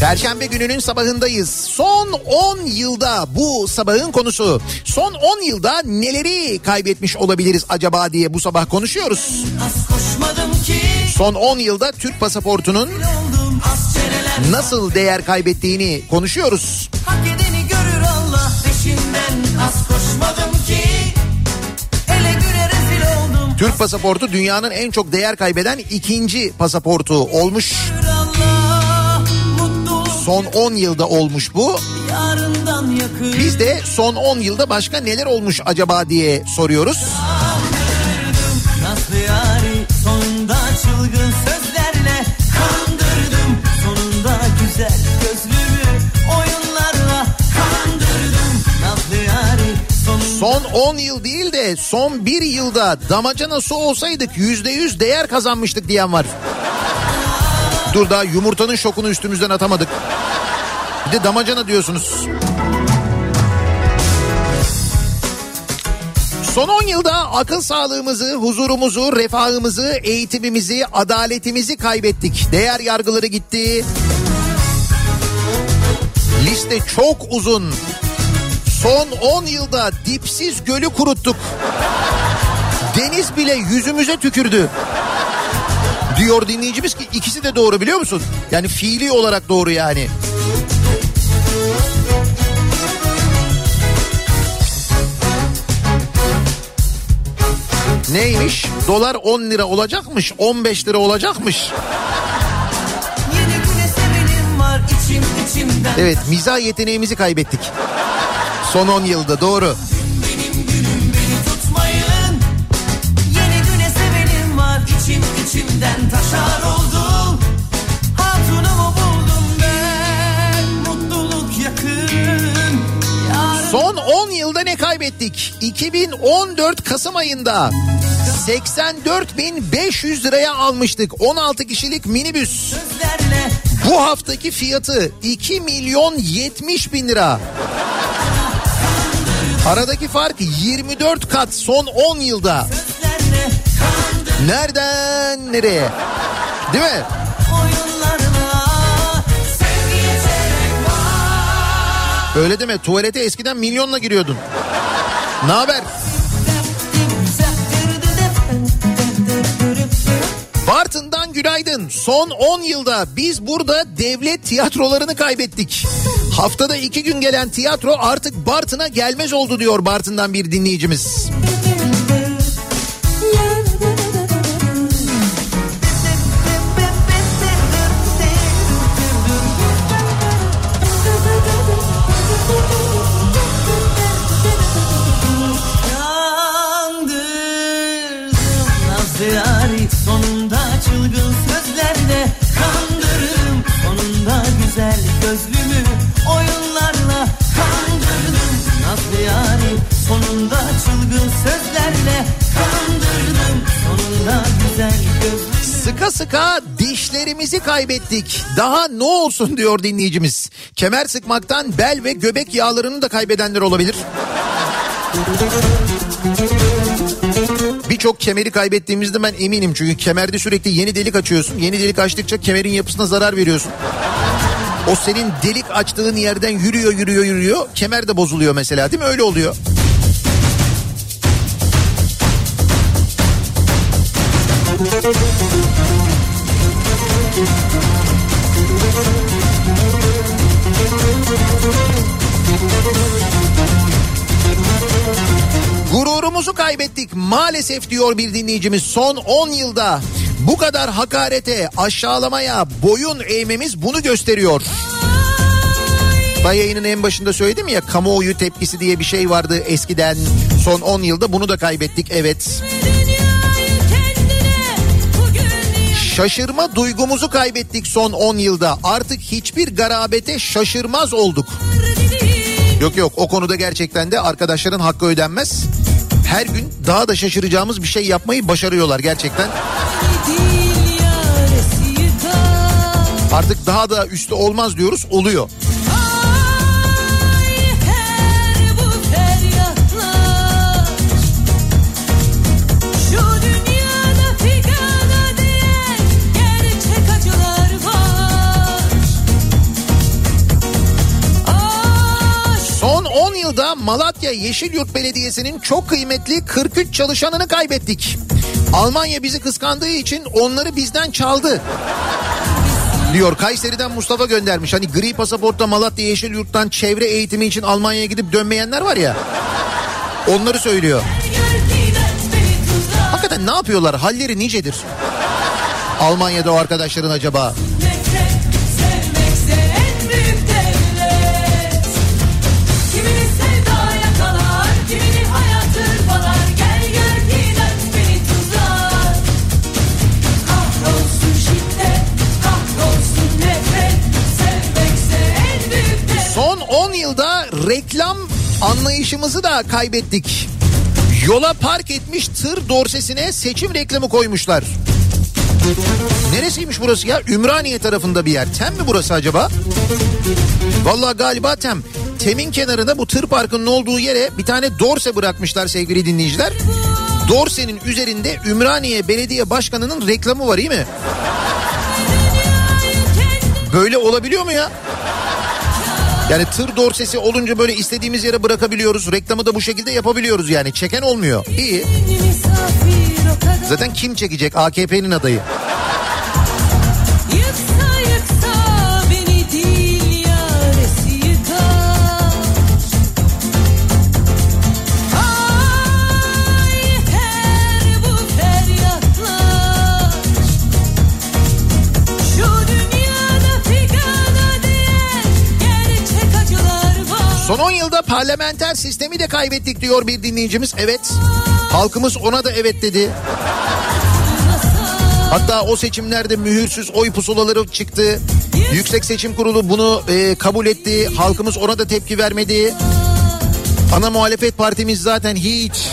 B: Perşembe gününün sabahındayız. Son 10 yılda bu sabahın konusu. Son 10 yılda neleri kaybetmiş olabiliriz acaba diye bu sabah konuşuyoruz. Son 10 yılda Türk pasaportunun nasıl değer kaybettiğini konuşuyoruz.
G: Hak edeni görür Allah peşinden az koşmadım ki
B: Türk pasaportu dünyanın en çok değer kaybeden ikinci pasaportu olmuş. Son 10 yılda olmuş bu. Biz de son 10 yılda başka neler olmuş acaba diye soruyoruz.
G: Nazlı yari sonunda çılgın sözlerle kandırdım Sonunda güzel gözlümü oyunlarla kandırdım Nazlı yari
B: Son 10 yıl değil de son 1 yılda damacana su olsaydık %100 değer kazanmıştık diyen var. Dur daha yumurtanın şokunu üstümüzden atamadık. Bir de damacana diyorsunuz. Son 10 yılda akıl sağlığımızı, huzurumuzu, refahımızı, eğitimimizi, adaletimizi kaybettik. Değer yargıları gitti. Liste çok uzun. Son 10 yılda dipsiz gölü kuruttuk. Deniz bile yüzümüze tükürdü. Diyor dinleyicimiz ki ikisi de doğru biliyor musun? Yani fiili olarak doğru yani. Neymiş? Dolar 10 lira olacakmış, 15 lira olacakmış.
I: Var içim.
B: Evet, mizah yeteneğimizi kaybettik. Son 10 yılda doğru. Kaybettik? 2014 Kasım ayında 84.500 liraya almıştık 16 kişilik minibüs. Bu haftaki fiyatı 2 milyon 70 bin lira. Aradaki fark 24 kat son 10 yılda. Nereden nereye? Değil mi? Öyle deme tuvalete eskiden milyonla giriyordun. Ne haber? Bartın'dan günaydın. Son 10 yılda biz burada devlet tiyatrolarını kaybettik. Haftada iki gün gelen tiyatro artık Bartın'a gelmez oldu diyor Bartın'dan bir dinleyicimiz.
I: Kandırdım çılgın sözlerle kandırdım sonunda güzel
B: Sıka sıka dişlerimizi kaybettik. Daha ne olsun diyor dinleyicimiz. Kemer sıkmaktan bel ve göbek yağlarını da kaybedenler olabilir. Birçok kemeri kaybettiğimizde ben eminim çünkü kemerde sürekli yeni delik açıyorsun. Yeni delik açtıkça kemerin yapısına zarar veriyorsun. O senin delik açtığın yerden yürüyor yürüyor yürüyor. Kemer de bozuluyor mesela değil mi? Öyle oluyor. Gururumuzu kaybettik maalesef diyor bir dinleyicimiz son 10 yılda. Bu kadar hakarete, aşağılamaya, boyun eğmemiz bunu gösteriyor. Ben yayının en başında söyledim ya kamuoyu tepkisi diye bir şey vardı eskiden. Son 10 yılda bunu da kaybettik evet.
C: Dünyayı
B: Şaşırma duygumuzu kaybettik son 10 yılda. Artık hiçbir garabete şaşırmaz olduk. Yok yok o konuda gerçekten de arkadaşların hakkı ödenmez. Her gün daha da şaşıracağımız bir şey yapmayı başarıyorlar gerçekten. Artık daha da üstü olmaz diyoruz oluyor. Malatya Yeşilyurt Belediyesi'nin çok kıymetli 43 çalışanını kaybettik. Almanya bizi kıskandığı için onları bizden çaldı. Diyor Kayseri'den Mustafa göndermiş. Hani gri pasaportta Malatya Yeşilyurt'tan çevre eğitimi için Almanya'ya gidip dönmeyenler var ya. Onları söylüyor. Hakikaten ne yapıyorlar? Halleri nicedir? Almanya'da o arkadaşların acaba? Reklam anlayışımızı da kaybettik. Yola park etmiş tır dorsesine seçim reklamı koymuşlar. Neresiymiş burası ya? Ümraniye tarafında bir yer. Tem mi burası acaba? Vallahi galiba Tem. Tem'in kenarında bu tır parkının olduğu yere bir tane dorse bırakmışlar sevgili dinleyiciler. Dorse'nin üzerinde Ümraniye Belediye Başkanı'nın reklamı var iyi mi? Böyle olabiliyor mu ya? Yani tır dorsesi olunca böyle istediğimiz yere bırakabiliyoruz. Reklamı da bu şekilde yapabiliyoruz yani. Çeken olmuyor. İyi. Zaten kim çekecek AKP'nin adayı? Son 10 yılda parlamenter sistemi de kaybettik diyor bir dinleyicimiz. Evet. Halkımız ona da evet dedi. Hatta o seçimlerde mühürsüz oy pusulaları çıktı. Yüksek Seçim Kurulu bunu e, kabul etti. Halkımız ona da tepki vermedi. Ana muhalefet partimiz zaten hiç.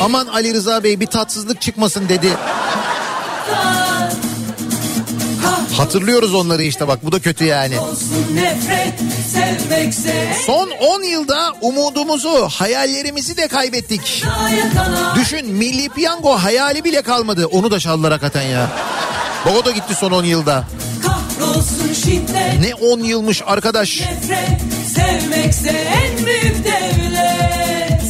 B: Aman Ali Rıza Bey bir tatsızlık çıkmasın dedi. Hatırlıyoruz onları işte bak bu da kötü yani.
C: nefret sevmekse
B: Son 10 yılda umudumuzu, hayallerimizi de kaybettik. Düşün milli piyango hayali bile kalmadı. Onu da çaldılar hakikaten ya. Bak o da gitti son 10 yılda. Ne 10 yılmış arkadaş.
C: Nefret sevmekse en büyük devlet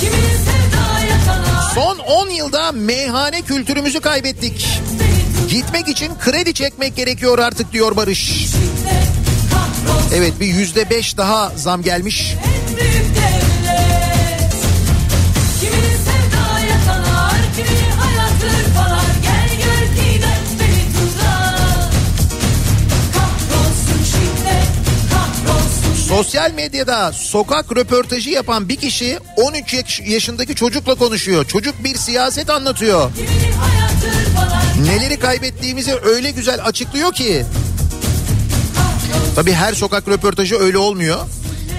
C: Kimin sevdaya kanar
B: Son 10 yılda meyhane kültürümüzü kaybettik. Gitmek için kredi çekmek gerekiyor artık diyor Barış. Evet bir yüzde beş daha zam gelmiş. Sosyal medyada sokak röportajı yapan bir kişi 13 yaş- yaşındaki çocukla konuşuyor. Çocuk bir siyaset anlatıyor.
C: Kimi hayat hırpalar
B: Neleri kaybettiğimizi öyle güzel açıklıyor ki. Tabii her sokak röportajı öyle olmuyor.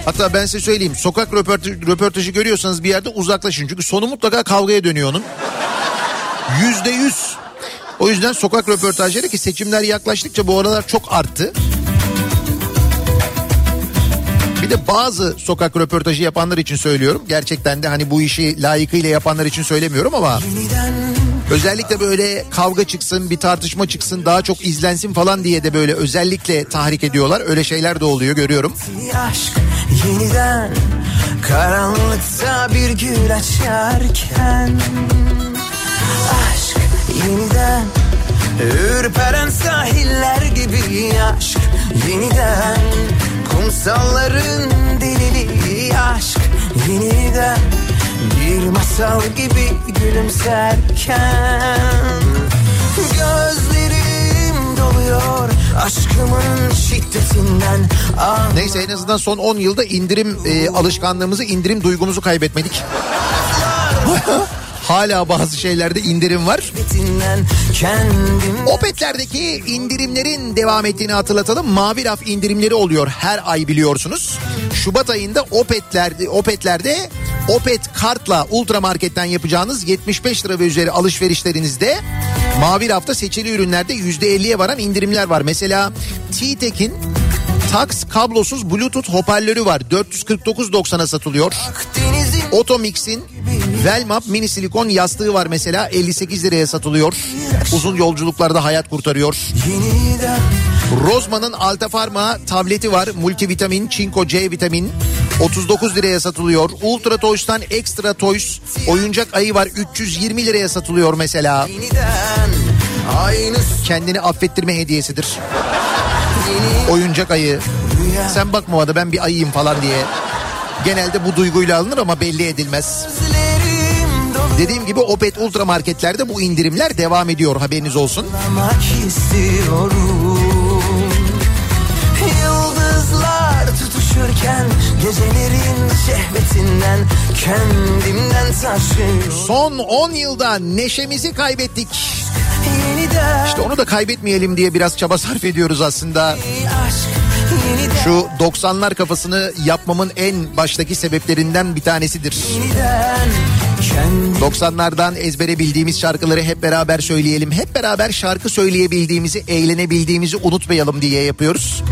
B: Hatta ben size söyleyeyim sokak röportajı, görüyorsanız bir yerde uzaklaşın. Çünkü sonu mutlaka kavgaya dönüyor onun. Yüzde yüz. O yüzden sokak röportajları ki seçimler yaklaştıkça bu aralar çok arttı. Bir de bazı sokak röportajı yapanlar için söylüyorum. Gerçekten de hani bu işi layıkıyla yapanlar için söylemiyorum ama... Özellikle böyle kavga çıksın, bir tartışma çıksın, daha çok izlensin falan diye de böyle özellikle tahrik ediyorlar. Öyle şeyler de oluyor görüyorum.
I: aşk yeniden Karanlıkta bir gül açarken Aşk yeniden Ürperen sahiller gibi aşk yeniden Kumsalların deliliği aşk yeniden Bir masal gibi gülümserken Gözlerim doluyor aşkımın şiddetinden Ah
B: Neyse en azından son 10 yılda indirim e, alışkanlığımızı, indirim duygumuzu kaybetmedik. Hala bazı şeylerde indirim var. Opet'lerdeki indirimlerin devam ettiğini hatırlatalım. Mavi raf indirimleri oluyor her ay biliyorsunuz. Şubat ayında Opet'lerde, Opet'lerde Opet kartla ultramarketten yapacağınız 75 lira ve üzeri alışverişlerinizde mavi rafta seçili ürünlerde %50'ye varan indirimler var. Mesela T-Tek'in Tax kablosuz bluetooth hoparlörü var. 449.90'a satılıyor. Otomix'in Velmap mini silikon yastığı var mesela 58 liraya satılıyor. Uzun yolculuklarda hayat kurtarıyor. Rozman'ın Alta Pharma tableti var. Multivitamin, çinko C vitamin 39 liraya satılıyor. Ultra Toys'tan Extra Toys oyuncak ayı var 320 liraya satılıyor mesela. Kendini affettirme hediyesidir. Oyuncak ayı. Sen bakma bana ben bir ayıyım falan diye. Genelde bu duyguyla alınır ama belli edilmez. Dediğim gibi Opet Ultra marketlerde bu indirimler devam ediyor haberiniz olsun.
I: Yıldızlar tutuşurken Gecelerin şehvetinden Kendimden taşıyorum
B: Son 10 yılda neşemizi kaybettik.
I: Yeniden
B: İşte onu da kaybetmeyelim diye biraz çaba sarf ediyoruz aslında. Şu 90'lar kafasını yapmamın en baştaki sebeplerinden bir tanesidir.
I: Yeniden Kendim
B: 90'lardan ezbere bildiğimiz şarkıları hep beraber söyleyelim. Hep beraber şarkı söyleyebildiğimizi, eğlenebildiğimizi unutmayalım diye yapıyoruz.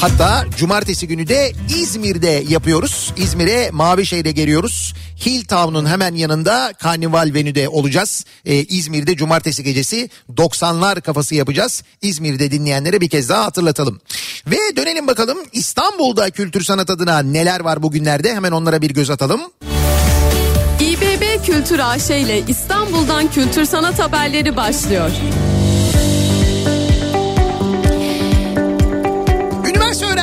B: Hatta cumartesi günü de İzmir'de yapıyoruz. İzmir'e Mavişehir'e geliyoruz. Hilltown'un hemen yanında Karnival Venü'de olacağız. Ee, İzmir'de cumartesi gecesi 90'lar kafası yapacağız. İzmir'de dinleyenlere bir kez daha hatırlatalım. Ve dönelim bakalım İstanbul'da kültür sanat adına neler var bugünlerde hemen onlara bir göz atalım.
J: İBB Kültür AŞ ile İstanbul'dan kültür sanat haberleri başlıyor.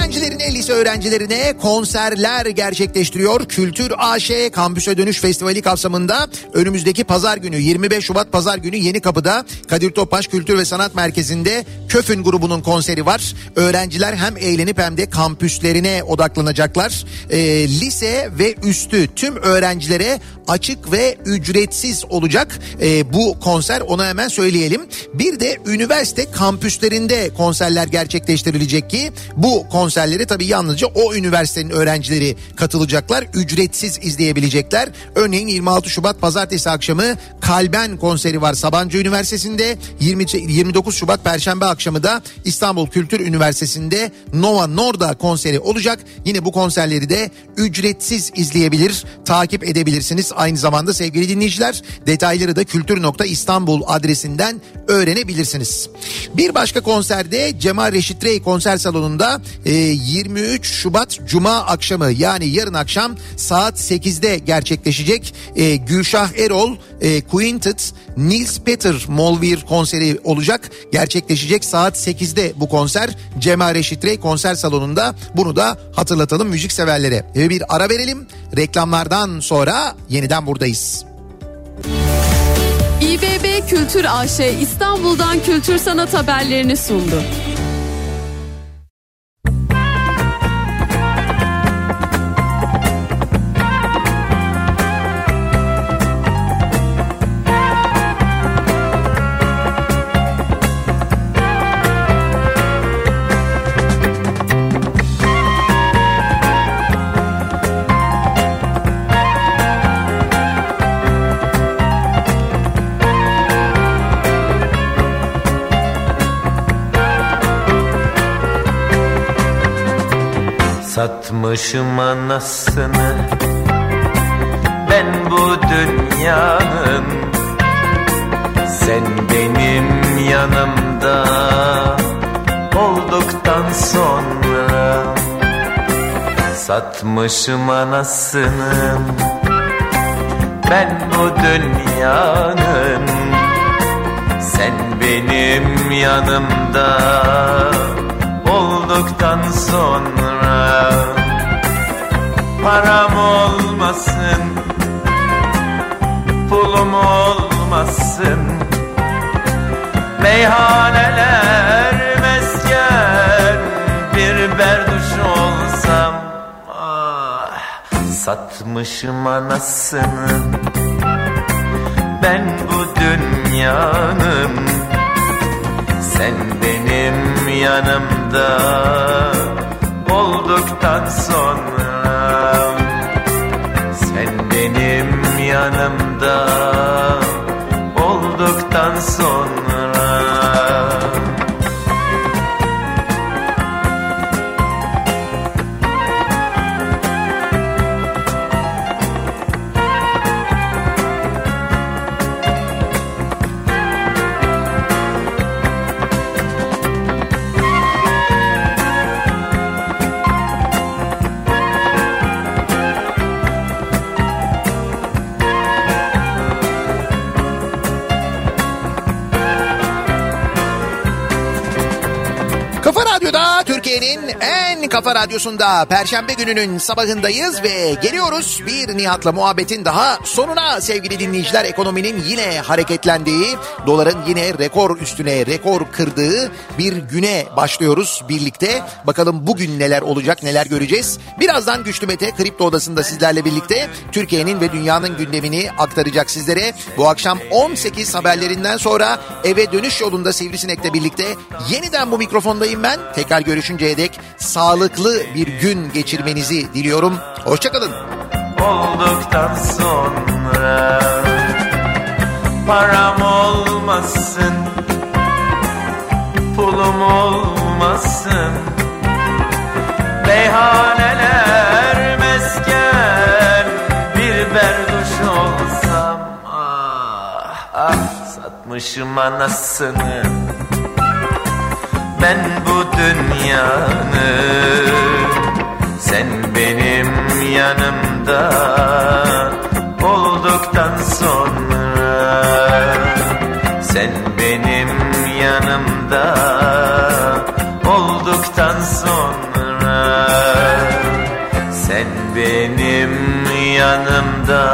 B: Öğrencilerine, lise öğrencilerine konserler gerçekleştiriyor. Kültür AŞ Kampüse Dönüş Festivali kapsamında önümüzdeki pazar günü 25 Şubat pazar günü Yeni Kapı'da Kadir Topbaş Kültür ve Sanat Merkezi'nde Köfün grubunun konseri var. Öğrenciler hem eğlenip hem de kampüslerine odaklanacaklar. Ee, lise ve üstü tüm öğrencilere açık ve ücretsiz olacak Ee, bu konser ona hemen söyleyelim. Bir de üniversite kampüslerinde konserler gerçekleştirilecek ki bu konserleri tabii yalnızca o üniversitenin öğrencileri katılacaklar. Ücretsiz izleyebilecekler. Örneğin 26 Şubat pazartesi akşamı Kalben konseri var Sabancı Üniversitesi'nde. 20, 29 Şubat perşembe akşamı da İstanbul Kültür Üniversitesi'nde Nova Norda konseri olacak. Yine bu konserleri de ücretsiz izleyebilir, takip edebilirsiniz. Aynı zamanda sevgili dinleyiciler detayları da kültür.istanbul adresinden öğrenebilirsiniz. Bir başka konserde Cemal Reşit Rey konser salonunda e, 23 Şubat Cuma akşamı yani yarın akşam saat 8'de gerçekleşecek e, Gülşah Erol e, Quintet Nils Peter Molvir konseri olacak. Gerçekleşecek saat 8'de bu konser Cemal Reşit Rey konser salonunda. Bunu da hatırlatalım müzik severlere. Ve bir ara verelim. Reklamlardan sonra yeniden buradayız.
J: İBB Kültür AŞ İstanbul'dan kültür sanat haberlerini sundu.
F: Satmışım anasını. Ben bu dünyanın Sen benim yanımda Olduktan sonra. Satmışım anasını. Ben bu dünyanın Sen benim yanımda Olduktan sonra. Param olmasın Pulum olmasın. Meyhaneler mesken Bir berduş olsam ah, Satmışım anasını. Ben bu dünyanın Sen benim yanımda Olduktan sonra. Sen benim yanımda
B: radyosunda Perşembe gününün sabahındayız ve geliyoruz bir Nihat'la muhabbetin daha sonuna sevgili dinleyiciler. Ekonominin yine hareketlendiği, doların yine rekor üstüne rekor kırdığı bir güne başlıyoruz birlikte. Bakalım bugün neler olacak, neler göreceğiz. Birazdan Güçlü Mete Kripto Odası'nda sizlerle birlikte Türkiye'nin ve dünyanın gündemini aktaracak sizlere. Bu akşam 18 haberlerinden sonra eve dönüş yolunda Sivrisinek'le birlikte yeniden bu mikrofondayım ben. Tekrar görüşünceye dek sağlıklı bir gün geçirmenizi diliyorum. Hoşçakalın.
F: olduktan sonra Param olmasın Pulum olmasın Meyhaneler mesken Bir berduş olsam Ah ah satmışım anasını Ben bu dünyanın sen benim yanımda olduktan sonra. Sen benim yanımda olduktan sonra. Benim yanımda